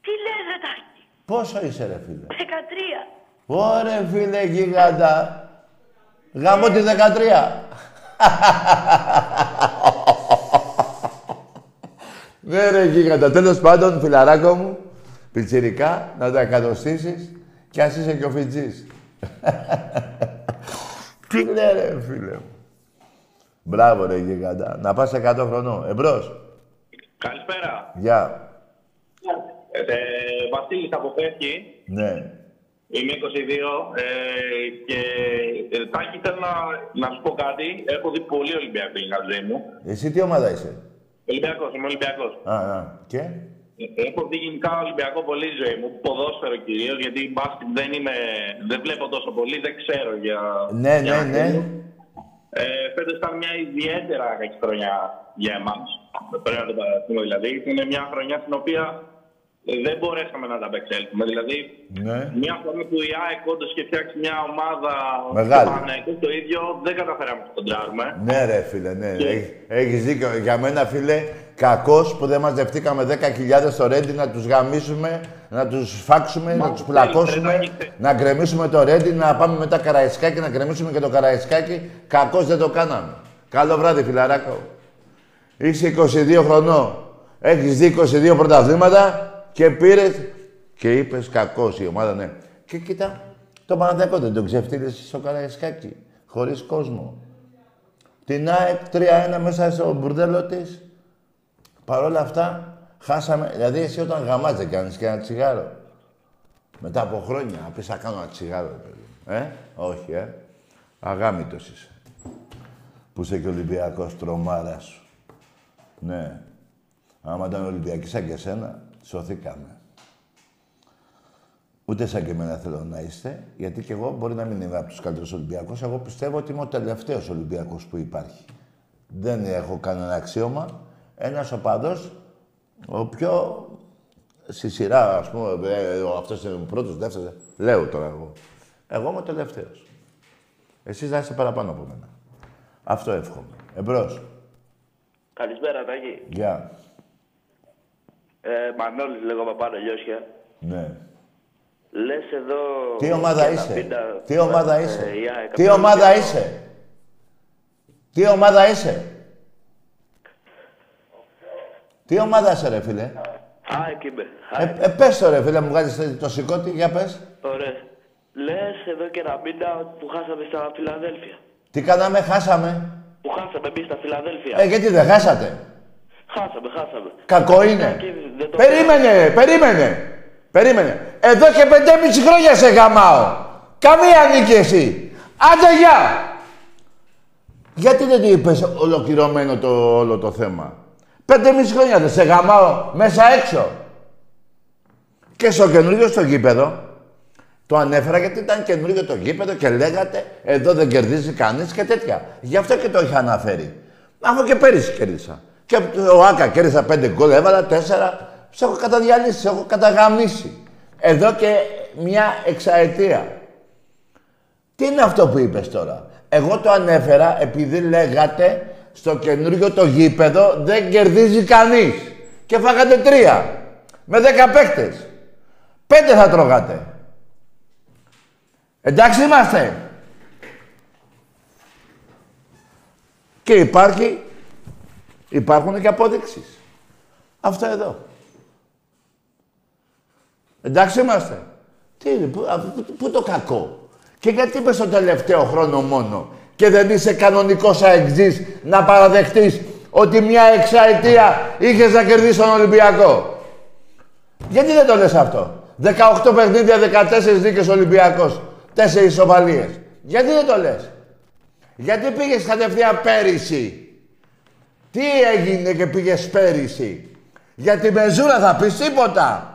Τι λες ρε Τάκη. Πόσο είσαι ρε φίλε; 13. Ωρε φίλε γίγαντα. Γαμώ τη 13. ναι ρε γίγαντα. Τέλος πάντων, φιλαράκο μου, πιτσιρικά, να τα εκατοστήσεις κι ας είσαι και ο Φιτζής. Τι λέει ρε φίλε μου. Μπράβο ρε γίγαντα. Να πας 100 χρονών. Εμπρός. Καλησπέρα. Γεια. Ε, ε, Βασίλης από Πέφκη. Ναι. Είμαι 22 ε, και ε, Τάκη θέλω να, να σου πω κάτι. Έχω δει πολύ Ολυμπιακό για τη ζωή μου. Εσύ τι ομάδα είσαι; Ολυμπιακός, είμαι Ολυμπιακός. Α, α. Και; Ε, Έχω δει γενικά Ολυμπιακό πολύ η ζωή μου. Ποδόσφαιρο κυρίως, γιατί μπάσκετ δεν, είμαι, δεν βλέπω τόσο πολύ, δεν ξέρω για. Ναι, για ναι, να ναι. κρίνω. Ε, Φέτος ήταν μια ιδιαίτερα κακή χρονιά για εμάς. Πρέπει να το παραδεχτούμε δηλαδή. Είναι μια χρονιά στην οποία ε, δεν μπορέσαμε να τα απεξέλθουμε. Δηλαδή, Ναι. μια φορά που η ΑΕΚ όντως είχε φτιάξει μια ομάδα Μεγάλη. στο Παναθηναϊκό, το ίδιο δεν καταφέραμε να το κοντράρουμε. Ναι, ρε φίλε, ναι. Έχ- Έχεις δίκιο. Για μένα, φίλε, κακός που δεν μαζευτήκαμε 10.000 στο Ρέντι να τους γαμίσουμε, να τους φάξουμε, να τους πλακώσουμε, να γκρεμίσουμε το Ρέντι, να πάμε μετά Καραϊσκάκι, να γκρεμίσουμε και το Καραϊσκάκι. Κακός δεν το κάναμε. Καλό βράδυ, φιλαράκο. Είσαι 22 χρονών. Έχεις δει 22 πρωταθλήματα και πήρες και είπες κακός η ομάδα, ναι. Και κοίτα, το Παναθηναϊκό δεν τον ξεφτύλισε στο Καραϊσκάκι, χωρίς κόσμο. Την ΑΕΚ 3-1 μέσα στο μπουρδέλο της. Παρ' όλα αυτά, χάσαμε. Δηλαδή, εσύ όταν γαμάς δεν κάνεις και ένα τσιγάρο. Μετά από χρόνια, να πεις θα κάνω ένα τσιγάρο, ρε παιδί. Ε, όχι, ε. Αγάμητος είσαι. Που είσαι και Ολυμπιακός τρομάρας σου. Ναι. Άμα ήταν Ολυμπιακή σαν και εσένα, σωθήκαμε. Ούτε σαν και εμένα θέλω να είστε, γιατί και εγώ μπορεί να μην είμαι από τους καλύτερους Ολυμπιακούς. Εγώ πιστεύω ότι είμαι ο τελευταίος Ολυμπιακός που υπάρχει. Δεν έχω κανένα αξίωμα. Ένας οπαδό, ο πιο στη σειρά, ας πούμε, ε, αυτός είναι ο πρώτος, δεύτερος. Λέω τώρα εγώ. Εγώ είμαι ο τελευταίο. Εσείς θα είστε παραπάνω από μένα. Αυτό εύχομαι. Εμπρός. Καλησπέρα, Τάκη. Γεια. Ε, Μανώλης λέγω Παπάρο Λιώσια. Ναι. Λες εδώ... Τι ομάδα για είσαι; τα πίντα Τι που ομάδα έβαλε είσαι; η ΑΕΚ Τι από το ομάδα Ολυμπιακό. είσαι; Τι ομάδα είσαι; Τι ομάδα είσαι ρε φίλε; ΑΕΚ είμαι. Ε, ε, πες το ρε φίλε, μου βγάζεις το σηκώτη, για πες. Ωραία. Λες εδώ και ένα μήνα που χάσαμε στα Φιλαδέλφια. Τι κάναμε, χάσαμε. Που χάσαμε εμείς στα Φιλαδέλφια. Ε, γιατί δεν χάσατε; Χάσαμε, χάσαμε. Κακό είναι. Και δεν το Περίμενε, περίμενε. Περίμενε. Εδώ και πεντέμιση χρόνια σε γαμάω. Καμία νίκη εσύ. Άντε γεια. Γιατί δεν του είπες ολοκληρωμένο το όλο το θέμα; Πεντέμιση χρόνια δεν σε γαμάω μέσα έξω. Και στο καινούριο στο γήπεδο. Το ανέφερα γιατί ήταν καινούριο το γήπεδο και λέγατε εδώ δεν κερδίζει κανείς και τέτοια. Γι' αυτό και το είχα αναφέρει. Αφού και πέρυσι κέρδισα. Και ο Άκα κέρδισα πέντε γκολ, έβαλα τέσσερα. Σε έχω καταδιαλύσει, σε έχω καταγαμίσει. Εδώ και μια εξαετία. Τι είναι αυτό που είπες τώρα; Εγώ το ανέφερα επειδή λέγατε στο καινούριο το γήπεδο δεν κερδίζει κανείς. Και φάγατε τρία. Με δέκα παίκτες. Πέντε θα τρώγατε. Εντάξει είμαστε. Και υπάρχει, υπάρχουν και απόδειξεις. Αυτό εδώ. Εντάξει είμαστε. Τι είναι, πού, α, πού- πού το κακό. Και γιατί είπες το τελευταίο χρόνο μόνο; Και δεν είσαι κανονικός αεξής να παραδεχτείς ότι μια εξαετία είχες να κερδίσεις τον Ολυμπιακό. Γιατί δεν το λες αυτό; 18 παιχνίδια, 14 δίκες Ολυμπιακός. 4 ισοβαλίες. Γιατί δεν το λες; Γιατί πήγες κατευθείαν πέρυσι; Τι έγινε και πήγες πέρυσι; Για τη μεζούρα θα πεις τίποτα.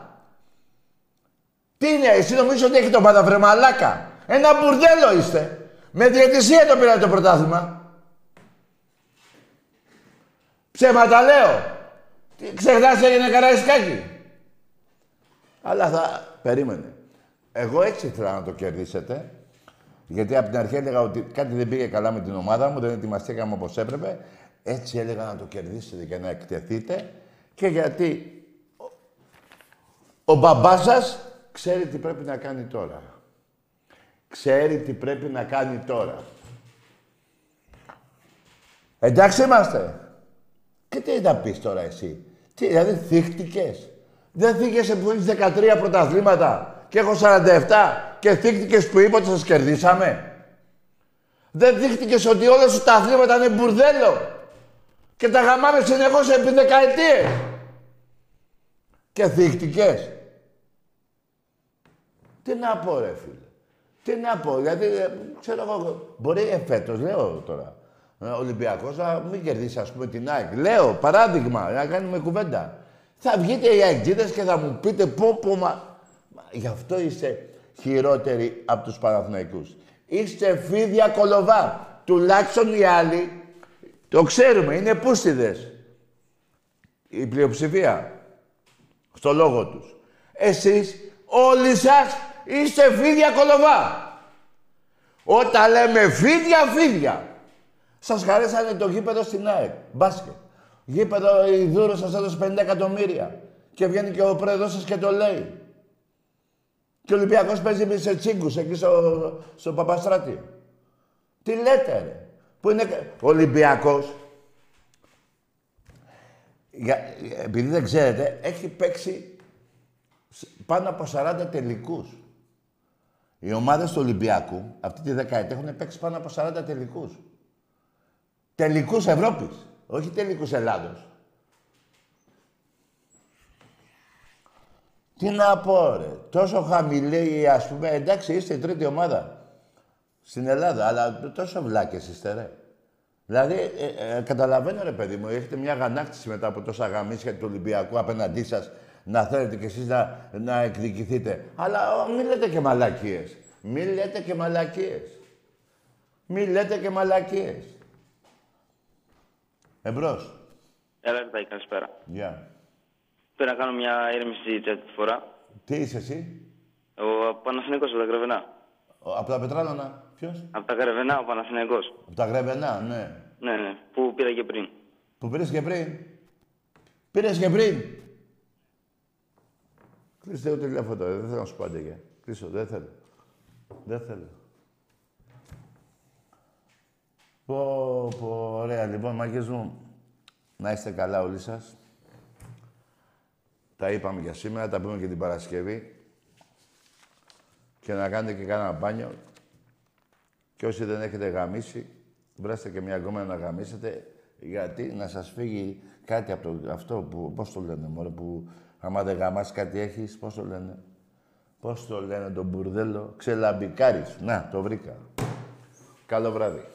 Τι είναι, εσύ νομίζω ότι έχει το πάντα μαλάκα. Ένα μπουρδέλο είστε. Με διαιτησία το πήρατε το πρωτάθλημα. Ψέματα λέω. Τι, Ξεχνάς έγινε καραϊσκάκι. Αλλά θα... Περίμενε. Εγώ έτσι ήθελα να το κερδίσετε. Γιατί από την αρχή έλεγα ότι κάτι δεν πήγε καλά με την ομάδα μου, δεν ετοιμαστήκαμε όπως έπρεπε. Έτσι έλεγα να το κερδίσετε και να εκτεθείτε. Και γιατί ο, ο μπαμπάς σας ξέρει τι πρέπει να κάνει τώρα. Ξέρει τι πρέπει να κάνει τώρα. Εντάξει είμαστε. Και τι θα πεις τώρα εσύ. Τι, δηλαδή θύχτηκες. Δεν θύχεσαι που έχεις 13 πρωταθλήματα και έχω 47 και θύχτηκες που είπα ότι σας κερδίσαμε. Δεν δείχτηκες ότι όλα σου τα αθλήματα είναι μπουρδέλο και τα γαμάμε συνεχώς επί δεκαετίες. Και θύχτηκες. Τι να πω ρε φίλε. Τι να πω, γιατί ε, ξέρω εγώ, μπορεί εφέτος, λέω τώρα, ο Ολυμπιακός να μην κερδίσει ας πούμε την ΑΕΚ. Λέω, παράδειγμα, να κάνουμε κουβέντα. Θα βγείτε οι αεκτζίδες και θα μου πείτε πω πω μα... μα... Γι' αυτό είστε χειρότεροι από τους Παναθηναϊκούς. Είστε φίδια κολοβά. Τουλάχιστον οι άλλοι, το ξέρουμε, είναι πούστιδες. Η πλειοψηφία. Στο λόγο τους. Εσείς, όλοι σας, είστε φίδια κολοβά. Όταν λέμε φίδια, φίδια. Σας χαρέσανε το γήπεδο στην ΑΕΚ. Μπάσκετ. Γήπεδο η Δούρο σας έδωσε 50 εκατομμύρια. Και βγαίνει και ο πρόεδρος σας και το λέει. Και ο Ολυμπιακός παίζει σε τσίγκους εκεί στο, στο Παπαστράτη. Τι λέτε ρε. Που είναι ο Ολυμπιακός. Για, επειδή δεν ξέρετε, έχει παίξει πάνω από 40 τελικούς. Οι ομάδες του Ολυμπιακού αυτή τη δεκαετία έχουν παίξει πάνω από 40 τελικούς. Τελικούς Ευρώπης, όχι τελικούς Ελλάδος. Τι να πω, ρε. Τόσο χαμηλή, ας πούμε, εντάξει, είστε η τρίτη ομάδα στην Ελλάδα, αλλά τόσο βλάκες είστε, ρε. Δηλαδή, ε, ε, καταλαβαίνω, ρε παιδί μου, έχετε μια αγανάκτηση μετά από τόσα γαμίσια του Ολυμπιακού απέναντί σας, να θέλετε κι εσείς να, να εκδικηθείτε. Αλλά ο, μην λέτε και μαλακίες. Μην λέτε και μαλακίες. Μην λέτε και μαλακίες. Εμπρός. Έλα, Ερτάκη, καλησπέρα. Γεια. Πήρα να κάνω μια ήρεμηση τρίτη φορά. Τι είσαι εσύ, Ο Παναθηναϊκός από τα Γρεβενά. ο- από τα Πετράλωνα, ποιος; Από τα Γρεβενά, ο Παναθηναϊκός. Από τα Γρεβενά, ναι. Ναι, ναι, που πήρα και πριν. Που πήρες και πριν. Πήρες και πριν. Κλείστε το τηλέφωνο τώρα, δεν θέλω να σου πω αντίγεια. Κλείσω, δεν θέλω. Δεν θέλω. Πω, πω, ωραία. Λοιπόν, μάγκες μου, να είστε καλά όλοι σας. Τα είπαμε για σήμερα, τα πούμε και την Παρασκευή. Και να κάνετε και κάνα μπάνιο. Και όσοι δεν έχετε γαμίσει, βράστε και μια γκόμενα να γαμίσετε, γιατί να σας φύγει κάτι από το, αυτό που, πώς το λένε, μωρέ, που άμα δεν γαμάς κάτι έχεις, πώς το λένε; Πώς το λένε, το μπουρδέλο, ξελαμπικάρεις. Να, το βρήκα. Καλό βράδυ.